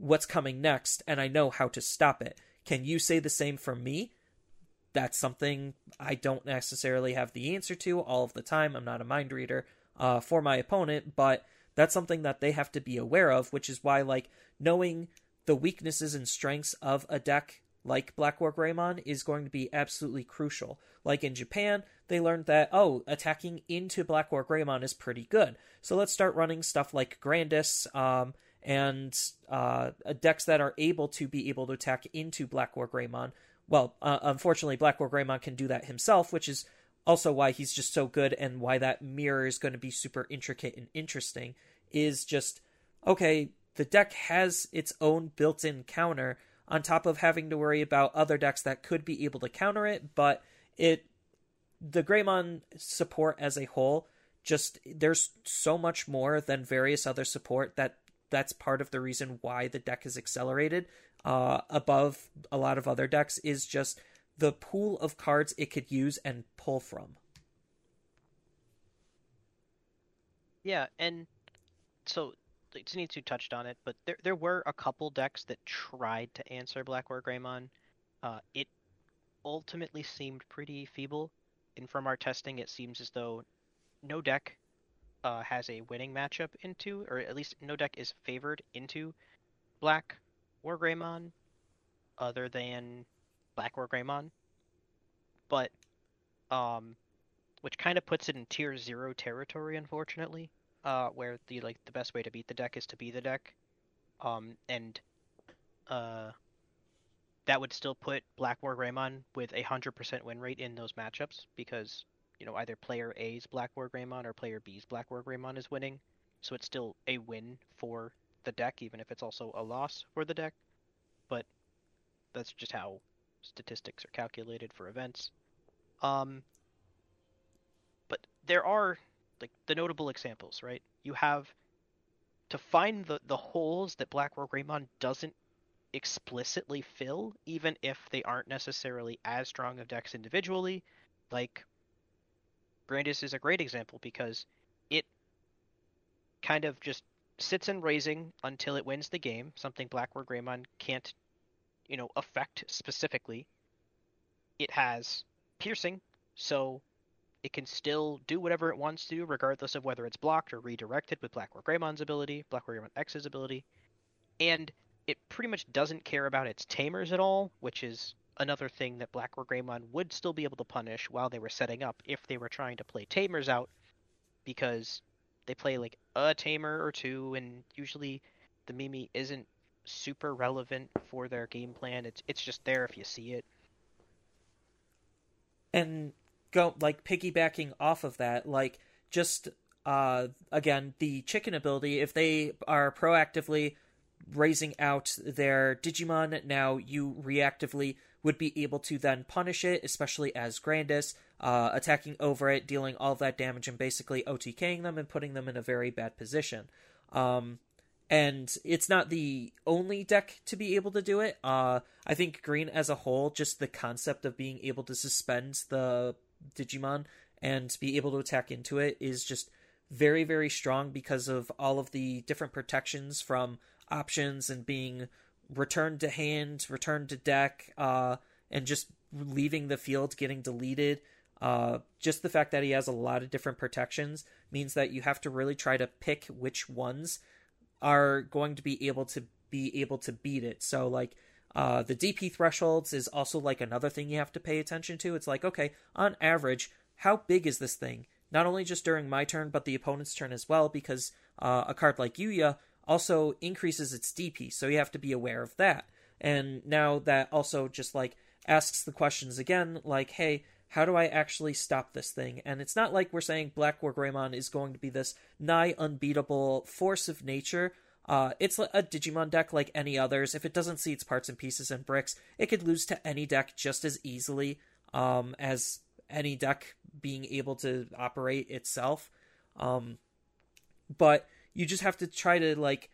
what's coming next and I know how to stop it. Can you say the same for me? That's something I don't necessarily have the answer to all of the time. I'm not a mind reader uh, for my opponent, but that's something that they have to be aware of, which is why, like, knowing the weaknesses and strengths of a deck like Black War Greymon is going to be absolutely crucial. Like in Japan, they learned that, oh, attacking into Black War Greymon is pretty good. So let's start running stuff like Grandis um, and uh, decks that are able to be able to attack into Black War Greymon. Well, uh, unfortunately, Black War Greymon can do that himself, which is also why he's just so good and why that mirror is going to be super intricate and interesting. Is just, okay, the deck has its own built in counter on top of having to worry about other decks that could be able to counter it, but it the Greymon support as a whole just there's so much more than various other support that that's part of the reason why the deck is accelerated uh, above a lot of other decks is just the pool of cards it could use and pull from. Yeah, and so Zenitsu touched on it, but there there were a couple decks that tried to answer Black War Greymon. Uh, it ultimately seemed pretty feeble, and from our testing, it seems as though no deck uh, has a winning matchup into, or at least no deck is favored into Black War Greymon, other than Black War Greymon. But, um, which kind of puts it in tier zero territory, unfortunately uh, where the like the best way to beat the deck is to be the deck, um, and uh, that would still put Black War Greymon with a hundred percent win rate in those matchups because you know either player A's Black War Greymon or player B's Black War Greymon is winning, so it's still a win for the deck even if it's also a loss for the deck, but that's just how statistics are calculated for events. Um, but there are like the notable examples, right? You have to find the the holes that Black War Greymon doesn't explicitly fill, even if they aren't necessarily as strong of decks individually. Like Grandis is a great example because it kind of just sits in raising until it wins the game, something Black War Greymon can't, you know, affect specifically. It has piercing, so it can still do whatever it wants to, regardless of whether it's blocked or redirected with Black War Greymon's ability, Black War Greymon X's ability. And it pretty much doesn't care about its tamers at all, which is another thing that Black War Greymon would still be able to punish while they were setting up if they were trying to play tamers out, because they play like a tamer or two, and usually the Mimi isn't super relevant for their game plan. It's it's just there if you see it. And go like piggybacking off of that, like just uh again the chicken ability if they are proactively raising out their Digimon, now you reactively would be able to then punish it, especially as Grandis, uh, attacking over it, dealing all that damage, and basically OTKing them and putting them in a very bad position. Um, and it's not the only deck to be able to do it. Uh, I think Green as a whole, just the concept of being able to suspend the Digimon and be able to attack into it is just very, very strong because of all of the different protections from options and being returned to hand, returned to deck, uh, and just leaving the field, getting deleted. Uh, just the fact that he has a lot of different protections means that you have to really try to pick which ones are going to be able to be able to beat it. So, like, uh, the DP thresholds is also like another thing you have to pay attention to. It's like, okay, on average, how big is this thing? Not only just during my turn, but the opponent's turn as well, because uh, a card like Yuya also increases its DP, so you have to be aware of that. And now that also just like asks the questions again, like, hey, how do I actually stop this thing? And it's not like we're saying Black War Greymon is going to be this nigh unbeatable force of nature Uh, it's a Digimon deck like any others. If it doesn't see its parts and pieces and bricks, it could lose to any deck just as easily um, as any deck being able to operate itself. Um, but you just have to try to like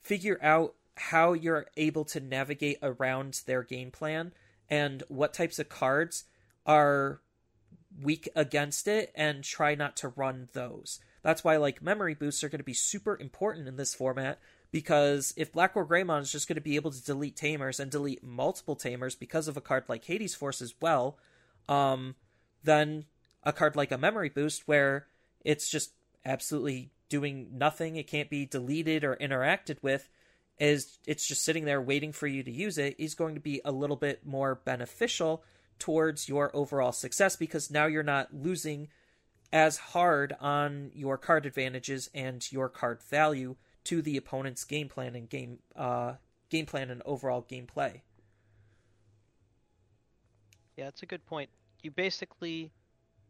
figure out how you're able to navigate around their game plan and what types of cards are weak against it and try not to run those. That's why like memory boosts are going to be super important in this format because if Black War Greymon is just going to be able to delete tamers and delete multiple tamers because of a card like Hades Force as well, um, then a card like a memory boost where it's just absolutely doing nothing, it can't be deleted or interacted with, is it's just sitting there waiting for you to use it is going to be a little bit more beneficial towards your overall success because now you're not losing as hard on your card advantages and your card value to the opponent's game plan and game uh, game plan and overall gameplay. Yeah, that's a good point. You basically,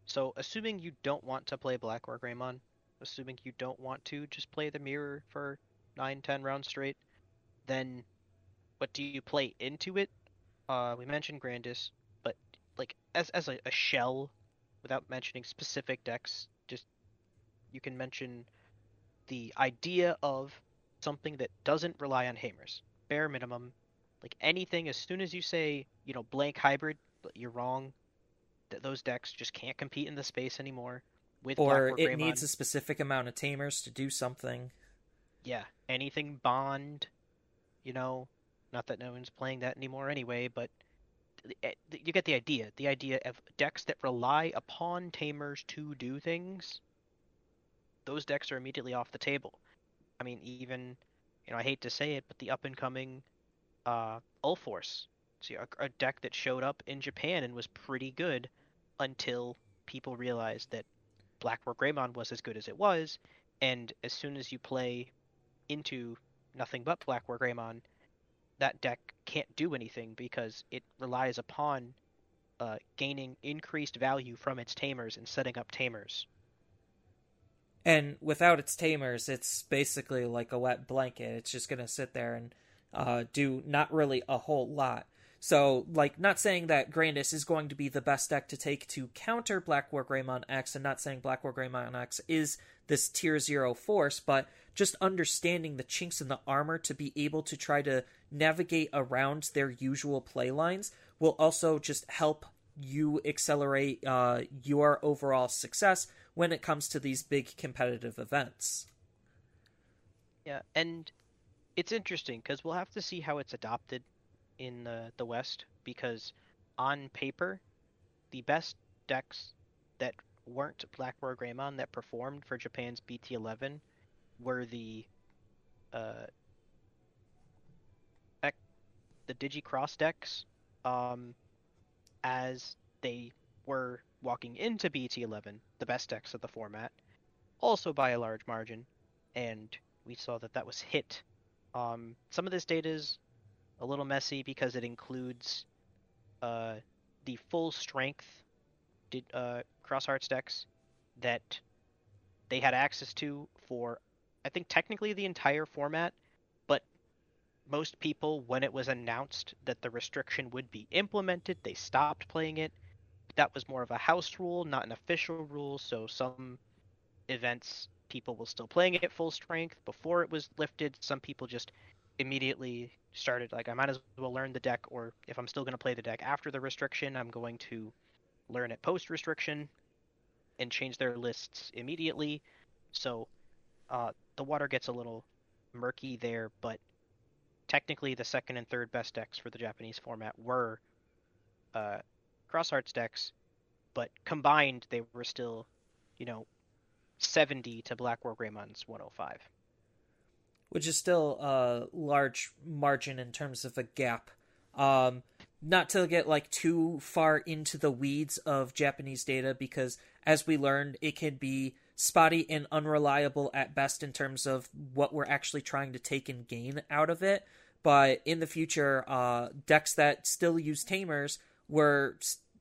so assuming you don't want to play Black War Greymon, assuming you don't want to just play the mirror for nine, ten rounds straight, then what do you play into it? Uh, we mentioned Grandis, but like as as a, a shell, without mentioning specific decks, just you can mention the idea of something that doesn't rely on tamers. Bare minimum, like anything. As soon as you say you know blank hybrid, you're wrong. That those decks just can't compete in the space anymore. Or it Greymon. needs a specific amount of tamers to do something. yeah, anything Bond, you know, not that no one's playing that anymore anyway, but eh, you get the idea. The idea of decks that rely upon tamers to do things, those decks are immediately off the table. I mean, even, you know, I hate to say it, but the up and coming uh, Ulforce, see, a, a deck that showed up in Japan and was pretty good until people realized that Black War Greymon was as good as it was, and as soon as you play into nothing but Black War Greymon, that deck can't do anything because it relies upon uh, gaining increased value from its tamers and setting up tamers. And without its tamers, it's basically like a wet blanket. It's just going to sit there and uh, do not really a whole lot. So, like, not saying that Grandis is going to be the best deck to take to counter Black War Greymon X, and not saying Black War Greymon X is this tier zero force, but just understanding the chinks in the armor to be able to try to navigate around their usual play lines will also just help you accelerate uh, your overall success when it comes to these big competitive events. Yeah, and it's interesting because we'll have to see how it's adopted in the the West because on paper, the best decks that weren't Black War Greymon that performed for Japan's BT11 were the uh the Digicross decks um as they were walking into BT11, the best decks of the format, also by a large margin, and we saw that that was hit. Um, some of this data is a little messy because it includes uh, the full strength did, uh, decks that they had access to for, I think, technically the entire format, but most people, when it was announced that the restriction would be implemented, they stopped playing it. That was more of a house rule, not an official rule, so some events people were still playing it at full strength before it was lifted. Some people just immediately started like I might as well learn the deck, or if I'm still going to play the deck after the restriction, I'm going to learn it post restriction and change their lists immediately. So uh, the water gets a little murky there, but technically the second and third best decks for the Japanese format were uh, Cross Hearts decks, but combined they were still, you know, 70 to Black War Greymon's 105 which is still a large margin in terms of a gap. Um, not to get like too far into the weeds of Japanese data, because as we learned, it can be spotty and unreliable at best in terms of what we're actually trying to take and gain out of it. But in the future, uh, decks that still use tamers were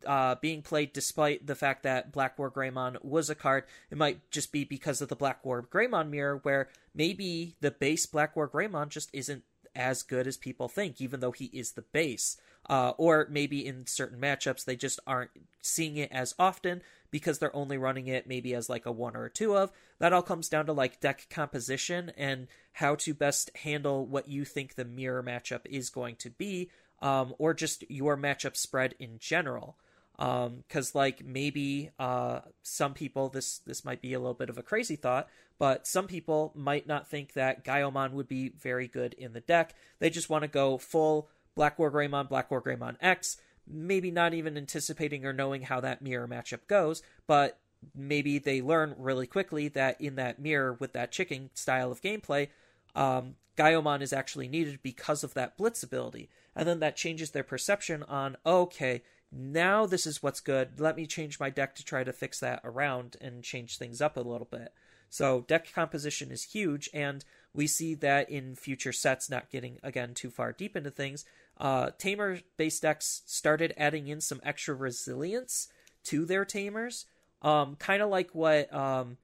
uh, being played despite the fact that Black War Greymon was a card. It might just be because of the Black War Greymon mirror, where maybe the base Black War Greymon just isn't as good as people think, even though he is the base. Uh, or maybe in certain matchups, they just aren't seeing it as often because they're only running it maybe as like a one or a two of. That all comes down to like deck composition and how to best handle what you think the mirror matchup is going to be, um, or just your matchup spread in general um, like maybe uh, some people this this might be a little bit of a crazy thought but some people might not think that Gaiomon would be very good in the deck. They just want to go full Black War Greymon Black War Greymon X maybe not even anticipating or knowing how that mirror matchup goes but maybe they learn really quickly that in that mirror with that chicken style of gameplay um, Gaiomon is actually needed because of that blitz ability. And then that changes their perception on okay now this is what's good. Let me change my deck to try to fix that around and change things up a little bit. So deck composition is huge, and we see that in future sets. Not getting again too far deep into things, uh, tamer based decks started adding in some extra resilience to their tamers, um, kind of like what um,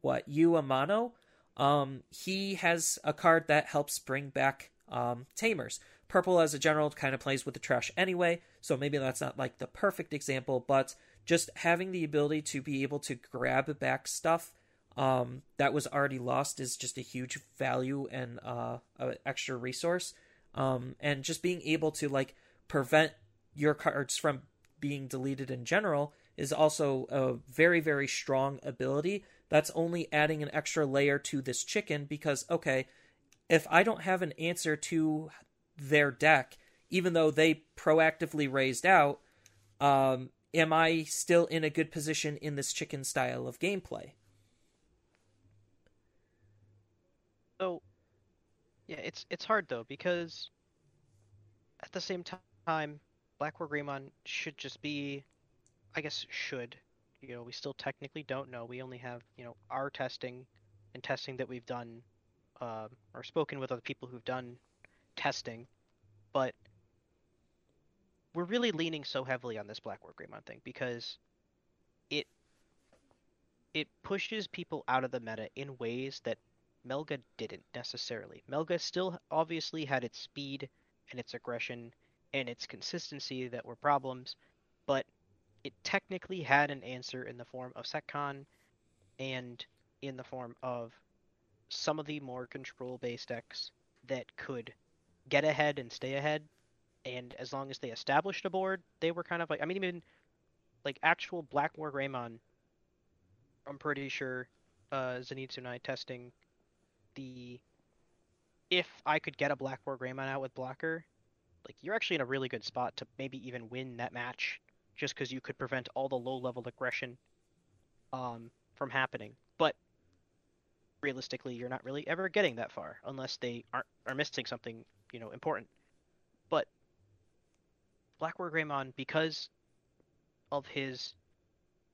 what Yu Amano. Um, he has a card that helps bring back um, tamers. Purple, as a general, kind of plays with the trash anyway, so maybe that's not like the perfect example, but just having the ability to be able to grab back stuff um, that was already lost is just a huge value and uh, extra resource. Um, and just being able to like prevent your cards from being deleted in general is also a very very strong ability that's only adding an extra layer to this chicken because okay if i don't have an answer to their deck, even though they proactively raised out, um, am I still in a good position in this chicken style of gameplay? So, yeah, it's it's hard though because at the same time, Black War Greymon should just be, I guess, should. You know, we still technically don't know. We only have you know our testing and testing that we've done, uh, or spoken with other people who've done testing, but we're really leaning so heavily on this Black War Greymon thing because it it pushes people out of the meta in ways that Melga didn't necessarily. Melga still obviously had its speed and its aggression and its consistency that were problems, but it technically had an answer in the form of Seccon and in the form of some of the more control based decks that could get ahead and stay ahead. And as long as they established a board, they were kind of like I mean even like actual Black War Greymon. I'm pretty sure uh, Zenitsu and I testing the if I could get a Black War Greymon out with blocker, like you're actually in a really good spot to maybe even win that match, just because you could prevent all the low level aggression um, from happening. Realistically, you're not really ever getting that far unless they aren't are missing something you know important. But Black War Greymon, because of his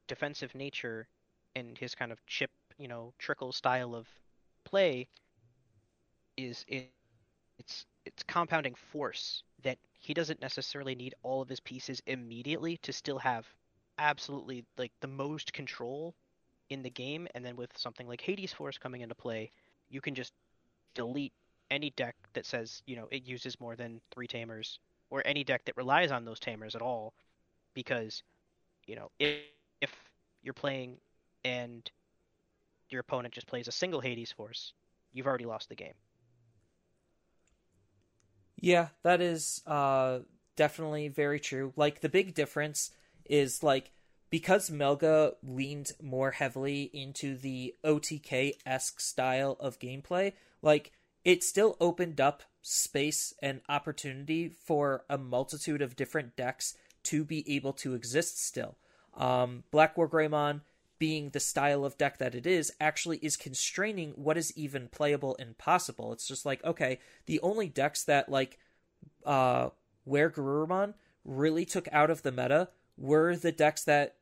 defensive nature and his kind of chip, you know, trickle style of play, is it, it's it's compounding force that he doesn't necessarily need all of his pieces immediately to still have absolutely like the most control in the game and then with something like Hades Force coming into play, you can just delete any deck that says you know it uses more than three tamers, or any deck that relies on those tamers at all, because you know if if you're playing and your opponent just plays a single Hades Force, you've already lost the game. Yeah, that is uh, definitely very true. Like the big difference is like because Melga leaned more heavily into the OTK esque style of gameplay, like it still opened up space and opportunity for a multitude of different decks to be able to exist still. Um, Black War Greymon, being the style of deck that it is, actually is constraining what is even playable and possible. It's just like, okay, the only decks that, like, uh, where Garurumon really took out of the meta were the decks that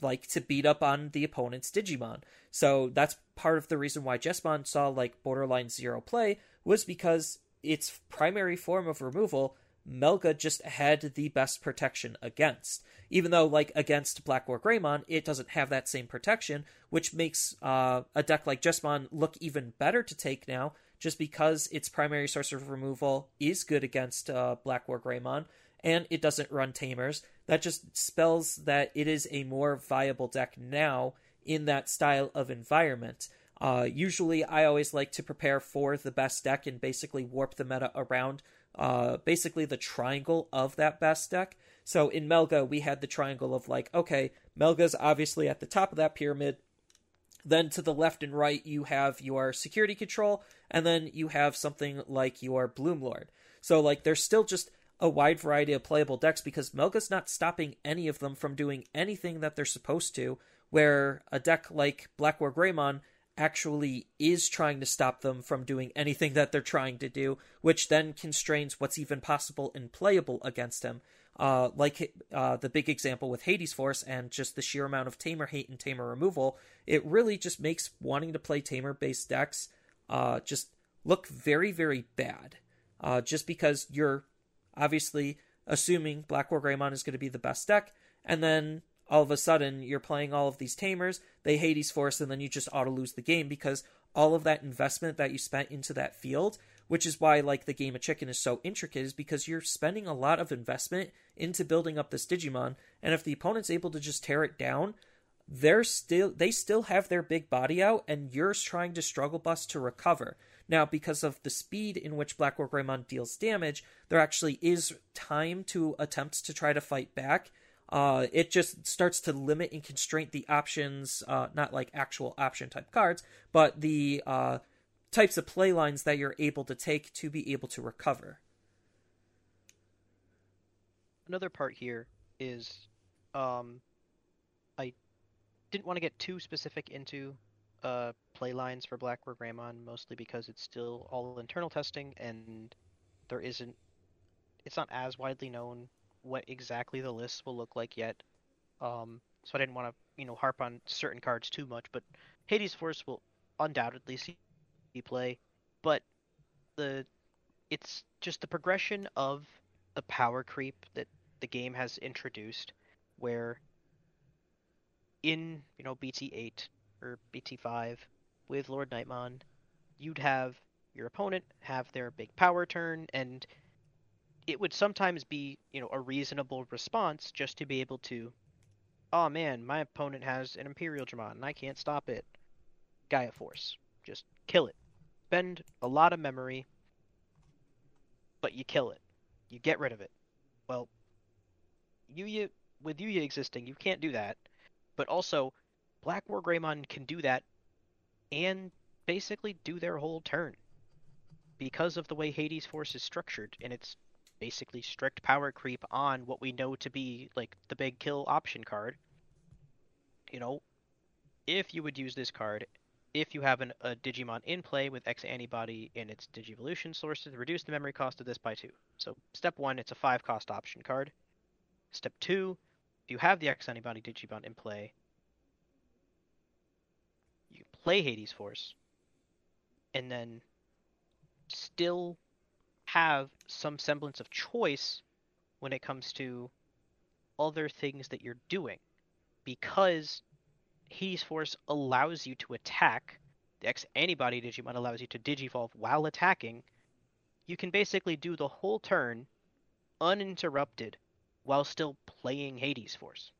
like to beat up on the opponent's Digimon. So that's part of the reason why Jessamon saw like borderline zero play was because its primary form of removal Melga just had the best protection against. Even though, like, against Black War Greymon, it doesn't have that same protection, which makes uh, a deck like Jessamon look even better to take now, just because its primary source of removal is good against uh, Black War Greymon, and it doesn't run Tamers. That just spells that it is a more viable deck now in that style of environment. Uh, usually, I always like to prepare for the best deck and basically warp the meta around uh, basically the triangle of that best deck. So in Melga, we had the triangle of like, okay, Melga's obviously at the top of that pyramid. Then to the left and right, you have your security control, and then you have something like your Bloom Lord. So, like, there's still just a wide variety of playable decks because Melga's not stopping any of them from doing anything that they're supposed to, where a deck like Black War Greymon actually is trying to stop them from doing anything that they're trying to do, which then constrains what's even possible and playable against him. Uh, like uh, the big example with Hades Force and just the sheer amount of Tamer hate and Tamer removal, it really just makes wanting to play Tamer based decks uh, just look very, very bad. Uh, just because you're obviously assuming Black War Greymon is going to be the best deck, and then all of a sudden you're playing all of these tamers, they Hades Force, and then you just auto lose the game because all of that investment that you spent into that field, which is why like the game of chicken is so intricate, is because you're spending a lot of investment into building up this Digimon, and if the opponent's able to just tear it down, they're still they still have their big body out, and you're trying to struggle bust to recover. Now, because of the speed in which Black War Greymon deals damage, there actually is time to attempt to try to fight back, uh, it just starts to limit and constrain the options, uh, not like actual option type cards, but the uh, types of play lines that you're able to take to be able to recover. Another part here is um, I didn't want to get too specific into uh, play lines for Black War Greymon, mostly because it's still all internal testing and there isn't, it's not as widely known what exactly the lists will look like yet. Um, so I didn't want to, you know, harp on certain cards too much. But Hades Force will undoubtedly see play, but the it's just the progression of the power creep that the game has introduced, where in you know BT8 or BT5 with Lord Knightmon, you'd have your opponent have their big power turn and it would sometimes be, you know, a reasonable response just to be able to, oh man, my opponent has an Imperialdramon and I can't stop it. Gaia Force. Just kill it. Spend a lot of memory, but you kill it. You get rid of it. Well, Yuya, with Yuya existing, you can't do that. But also, Black War Greymon can do that and basically do their whole turn because of the way Hades Force is structured, and it's basically strict power creep on what we know to be like the big kill option card. You know, if you would use this card, if you have an, a Digimon in play with X antibody in its Digivolution sources, reduce the memory cost of this by two. So step one, it's a five cost option card. Step two, if you have the X antibody Digimon in play, play Hades Force, and then still have some semblance of choice when it comes to other things that you're doing because Hades Force allows you to attack. The X antibody Digimon allows you to digivolve while attacking. You can basically do the whole turn uninterrupted while still playing Hades Force.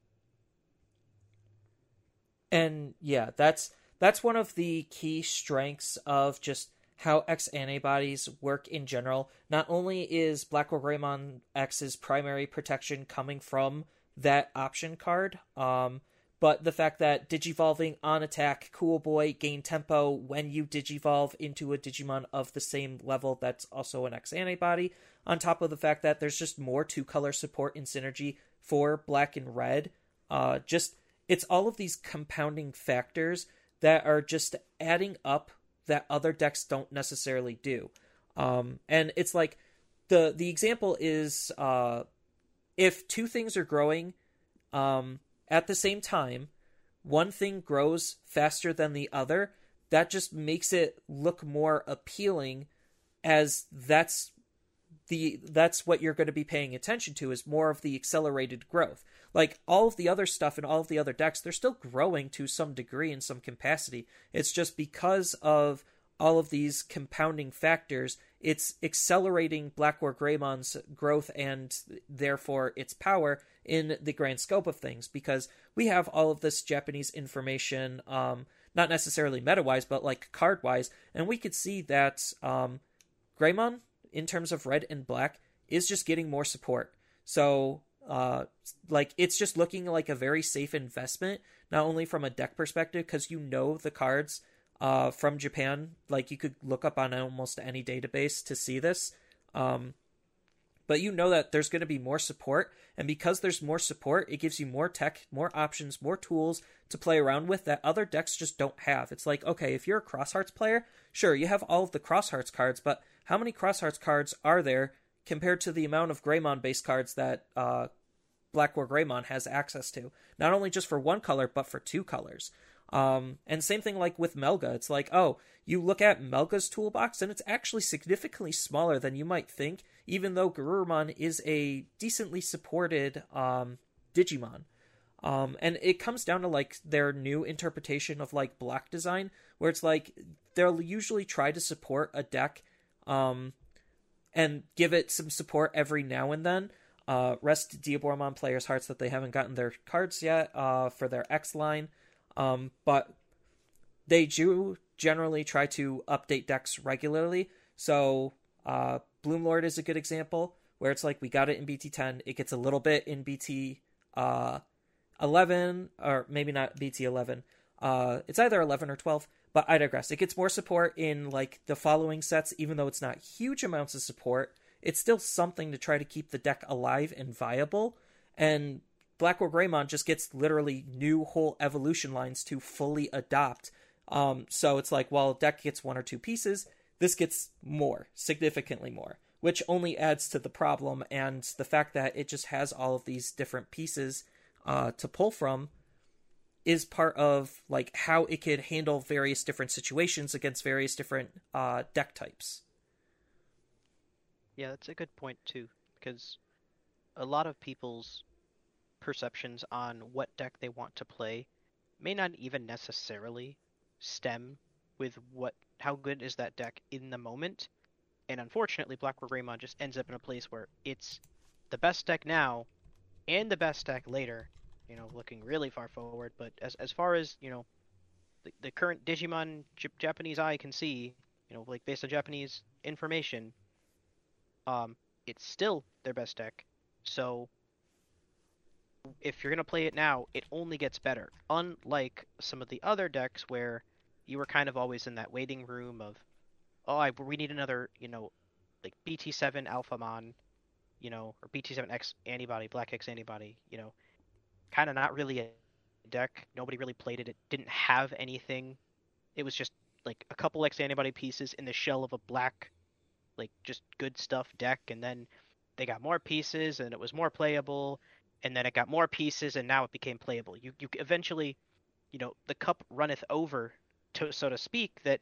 And yeah, that's that's one of the key strengths of just how X antibodies work in general. Not only is Black War Greymon X's primary protection coming from that option card, um, but the fact that digivolving on attack, Cool Boy gain tempo when you digivolve into a Digimon of the same level that's also an X antibody, on top of the fact that there's just more two color support and synergy for black and red. Uh, just it's all of these compounding factors that are just adding up that other decks don't necessarily do. Um, and it's like the the example is uh, if two things are growing um, at the same time, one thing grows faster than the other. That just makes it look more appealing, as that's the that's what you're going to be paying attention to is more of the accelerated growth. Like all of the other stuff and all of the other decks, they're still growing to some degree in some capacity. It's just because of all of these compounding factors, it's accelerating Black War Greymon's growth and therefore its power in the grand scope of things because we have all of this Japanese information, um, not necessarily meta wise, but like card wise, and we could see that um, Greymon, in terms of red and black, is just getting more support. So, uh, like, it's just looking like a very safe investment, not only from a deck perspective, because you know the cards uh, from Japan. Like you could look up on almost any database to see this. Um, but you know that there's going to be more support, and because there's more support, it gives you more tech, more options, more tools to play around with that other decks just don't have. It's like, okay, if you're a Cross Hearts player, sure, you have all of the Cross Hearts cards, but how many Cross Hearts cards are there compared to the amount of Greymon based cards that uh, Black War Greymon has access to? Not only just for one color, but for two colors. Um, and same thing like with Melga. It's like, oh, you look at Melga's toolbox and it's actually significantly smaller than you might think, even though Garurumon is a decently supported um, Digimon. Um, and it comes down to like their new interpretation of like block design, where it's like they'll usually try to support a deck um, and give it some support every now and then. Uh, rest Diaboromon players' hearts that they haven't gotten their cards yet uh, for their X line. Um, but they do generally try to update decks regularly. So uh, Bloomlord is a good example where it's like we got it in BT10, it gets a little bit in BT uh, 11, or maybe not BT 11. Uh, it's either 11 or 12, but I digress. It gets more support in like the following sets, even though it's not huge amounts of support. It's still something to try to keep the deck alive and viable. And Black War Greymon just gets literally new whole evolution lines to fully adopt. Um, so it's like, while deck gets one or two pieces, this gets more, significantly more, which only adds to the problem and the fact that it just has all of these different pieces uh, to pull from is part of like how it could handle various different situations against various different uh, deck types. Yeah, that's a good point too, because a lot of people's perceptions on what deck they want to play may not even necessarily stem with what how good is that deck in the moment. And unfortunately, Black War Greymon just ends up in a place where it's the best deck now and the best deck later, you know, looking really far forward. But as as far as you know, the, the current Digimon J- Japanese eye can see, you know, like based on Japanese information, um, it's still their best deck. So if you're gonna play it now, it only gets better. Unlike some of the other decks where you were kind of always in that waiting room of, oh, I, we need another, you know, like BT7 Alphamon, you know, or BT7X antibody, Black X antibody, you know, kind of not really a deck. Nobody really played it. It didn't have anything. It was just like a couple X antibody pieces in the shell of a black, like just good stuff deck, and then they got more pieces and it was more playable and then it got more pieces and now it became playable you you eventually you know the cup runneth over to so to speak that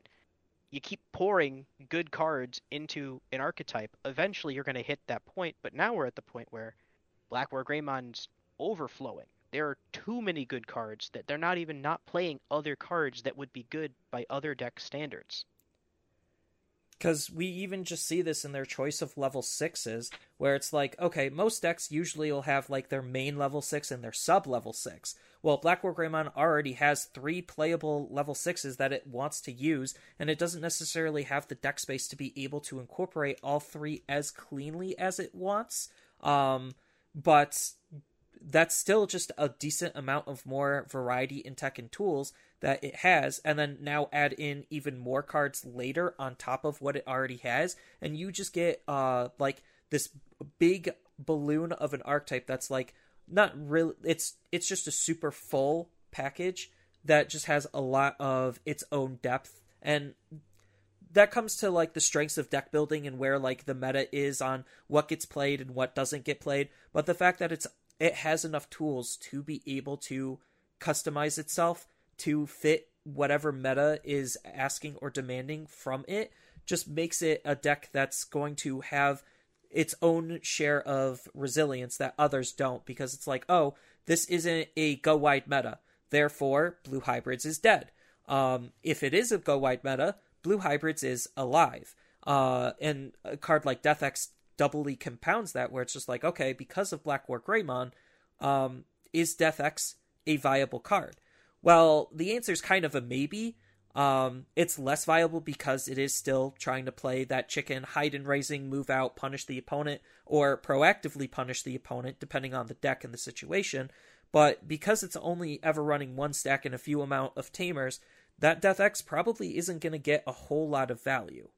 you keep pouring good cards into an archetype eventually you're going to hit that point but now we're at the point where black war greymon's overflowing there are too many good cards that they're not even not playing other cards that would be good by other deck standards because we even just see this in their choice of level sixes, where it's like, okay, most decks usually will have like their main level six and their sub level six. Well, Black War Greymon already has three playable level sixes that it wants to use, and it doesn't necessarily have the deck space to be able to incorporate all three as cleanly as it wants. Um, but that's still just a decent amount of more variety in tech and tools that it has and then now add in even more cards later on top of what it already has and you just get uh like this big balloon of an archetype that's like not really it's it's just a super full package that just has a lot of its own depth and that comes to like the strengths of deck building and where like the meta is on what gets played and what doesn't get played but the fact that it's it has enough tools to be able to customize itself to fit whatever meta is asking or demanding from it just makes it a deck that's going to have its own share of resilience that others don't because it's like, oh, this isn't a go wide meta. Therefore, blue hybrids is dead. Um, if it is a go wide meta, blue hybrids is alive. Uh, and a card like Death X doubly compounds that, where it's just like, okay, because of Black War Greymon, um, is Death X a viable card? Well, the answer is kind of a maybe. Um, it's less viable because it is still trying to play that chicken hide and raising, move out, punish the opponent, or proactively punish the opponent, depending on the deck and the situation. But because it's only ever running one stack and a few amount of tamers, that Death X probably isn't going to get a whole lot of value.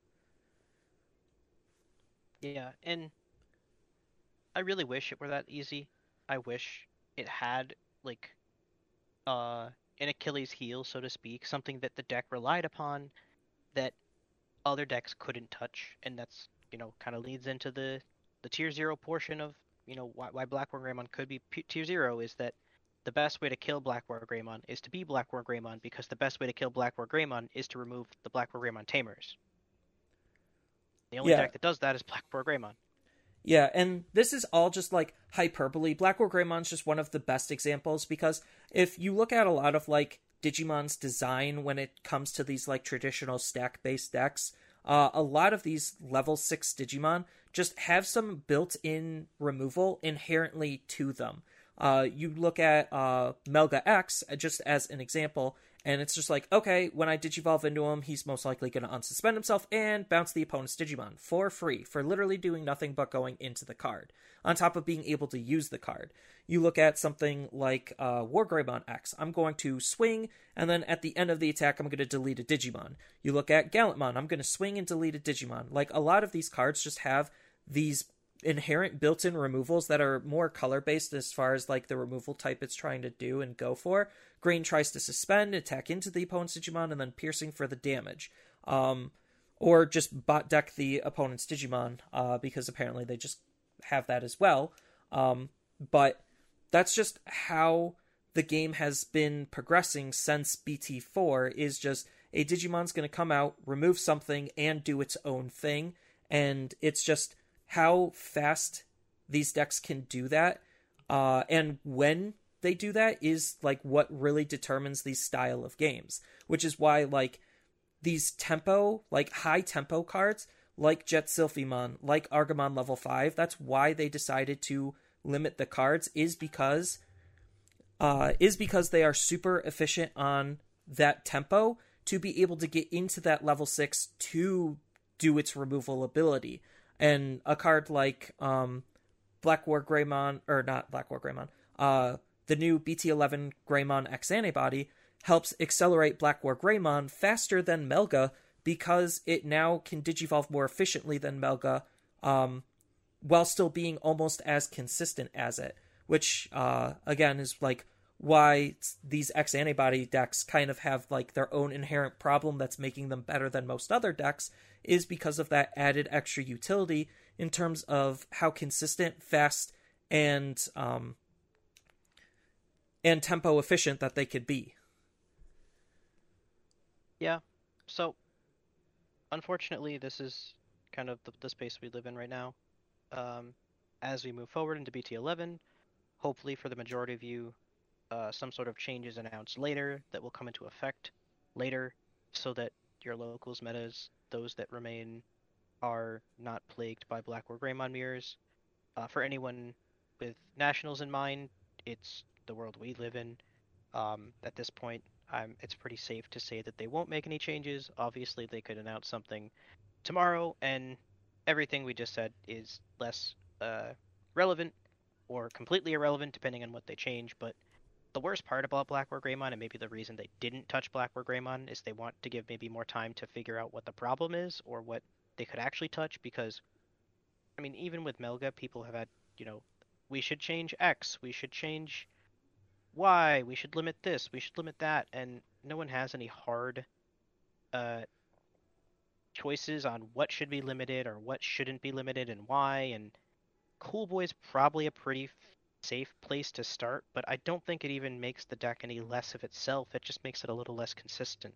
Yeah, and I really wish it were that easy. I wish it had like uh an Achilles heel, so to speak, something that the deck relied upon that other decks couldn't touch, and that's you know kind of leads into the the tier zero portion of you know why, why Black War Greymon could be p- tier zero is that the best way to kill Black War Greymon is to be Black War Greymon because the best way to kill Black War Greymon is to remove the Black War Greymon tamers. The only Yeah. deck that does that is Black War Greymon. Yeah, and this is all just like hyperbole. Black War Greymon's just one of the best examples because if you look at a lot of like Digimon's design when it comes to these like traditional stack based decks, uh, a lot of these level six Digimon just have some built in removal inherently to them. Uh, you look at uh, Melga X uh, just as an example, and it's just like, okay, when I Digivolve into him, he's most likely going to unsuspend himself and bounce the opponent's Digimon for free for literally doing nothing but going into the card, on top of being able to use the card. You look at something like uh, War Greymon X, I'm going to swing, and then at the end of the attack, I'm going to delete a Digimon. You look at Gallantmon, I'm going to swing and delete a Digimon. Like, a lot of these cards just have these inherent built-in removals that are more color based as far as like the removal type it's trying to do and go for. Green tries to suspend, attack into the opponent's Digimon, and then piercing for the damage. Um, or just bot deck the opponent's Digimon, uh, because apparently they just have that as well. Um, but that's just how the game has been progressing since BT4 is just a Digimon's going to come out, remove something, and do its own thing. And it's just how fast these decks can do that. Uh, and when they do that is like what really determines these style of games, which is why like these tempo, like high tempo cards, like JetSilphymon, like Argomon level 5, that's why they decided to limit the cards is because uh is because they are super efficient on that tempo to be able to get into that level 6 to do its removal ability. And a card like um Black War Greymon or not Black War Greymon, uh the new BT11 Greymon X antibody helps accelerate Black War Greymon faster than Melga because it now can digivolve more efficiently than Melga, um, while still being almost as consistent as it. Which, uh, again, is like why these X antibody decks kind of have like their own inherent problem that's making them better than most other decks is because of that added extra utility in terms of how consistent, fast, and um, and tempo efficient that they could be. Yeah. So, unfortunately, this is kind of the, the space we live in right now. Um, as we move forward into BT11, hopefully for the majority of you, uh, some sort of changes announced later that will come into effect later so that your locals metas, those that remain, are not plagued by Black War Greymon mirrors. Uh, for anyone with nationals in mind, it's the world we live in. Um, at this point, um, it's pretty safe to say that they won't make any changes. Obviously, they could announce something tomorrow, and everything we just said is less uh, relevant or completely irrelevant, depending on what they change. But the worst part about Black War Greymon, and maybe the reason they didn't touch Black War Greymon, is they want to give maybe more time to figure out what the problem is or what they could actually touch. Because, I mean, even with Melga, people have had, you know, we should change X, we should change Y, we should limit this, we should limit that, and no one has any hard uh, choices on what should be limited or what shouldn't be limited and why. And Cool Boy's probably a pretty safe place to start, but I don't think it even makes the deck any less of itself. It just makes it a little less consistent.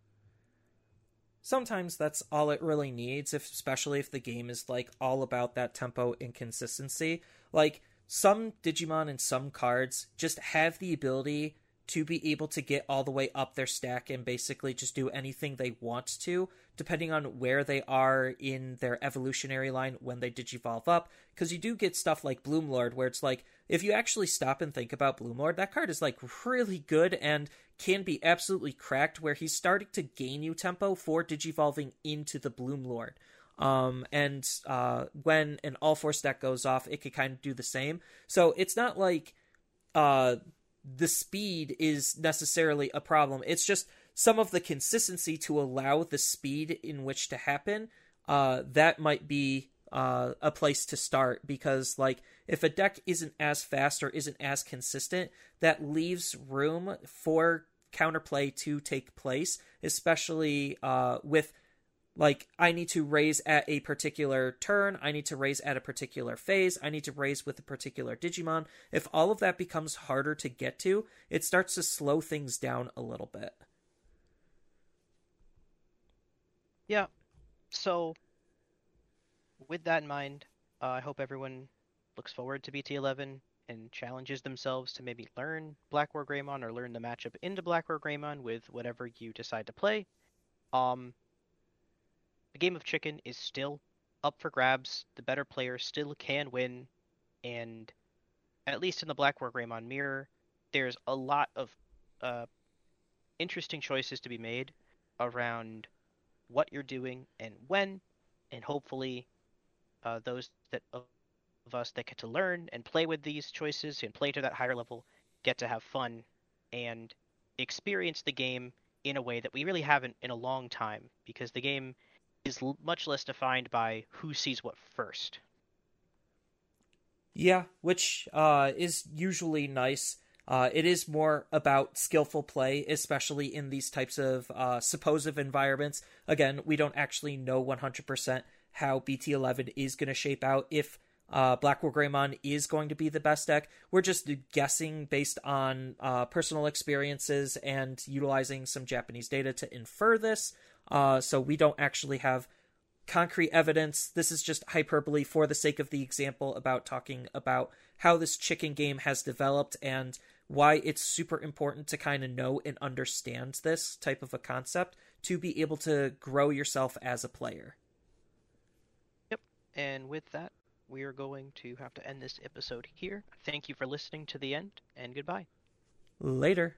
sometimes that's all it really needs, if, especially if the game is like all about that tempo and consistency. Like some Digimon and some cards just have the ability to be able to get all the way up their stack and basically just do anything they want to, depending on where they are in their evolutionary line when they digivolve up. Because you do get stuff like Bloomlord, where it's like, if you actually stop and think about Bloomlord, that card is like really good and can be absolutely cracked, where he's starting to gain you tempo for digivolving into the Bloomlord. Um, and uh, when an Ulforce stack goes off, it could kind of do the same. So it's not like uh, the speed is necessarily a problem. It's just some of the consistency to allow the speed in which to happen. Uh, that might be uh, a place to start because, like, if a deck isn't as fast or isn't as consistent, that leaves room for counterplay to take place, especially uh, with like I need to raise at a particular turn, I need to raise at a particular phase, I need to raise with a particular Digimon. If all of that becomes harder to get to, it starts to slow things down a little bit. Yeah. So, with that in mind, uh, I hope everyone looks forward to BT11 and challenges themselves to maybe learn Black War Greymon or learn the matchup into Black War Greymon with whatever you decide to play. Um, the game of chicken is still up for grabs. The better player still can win, and at least in the Black War Greymon mirror, there's a lot of uh, interesting choices to be made around what you're doing and when, and hopefully, uh, those that of us that get to learn and play with these choices and play to that higher level get to have fun and experience the game in a way that we really haven't in a long time because the game is much less defined by who sees what first. Yeah, which uh, is usually nice. Uh, it is more about skillful play, especially in these types of uh, suppositive environments. Again, we don't actually know 100% how BT11 is going to shape out. If uh, Black War Greymon is going to be the best deck, we're just guessing based on uh, personal experiences and utilizing some Japanese data to infer this. Uh, so we don't actually have concrete evidence. This is just hyperbole for the sake of the example about talking about how this chicken game has developed and why it's super important to kind of know and understand this type of a concept to be able to grow yourself as a player. And with that, we are going to have to end this episode here. Thank you for listening to the end, and goodbye. Later.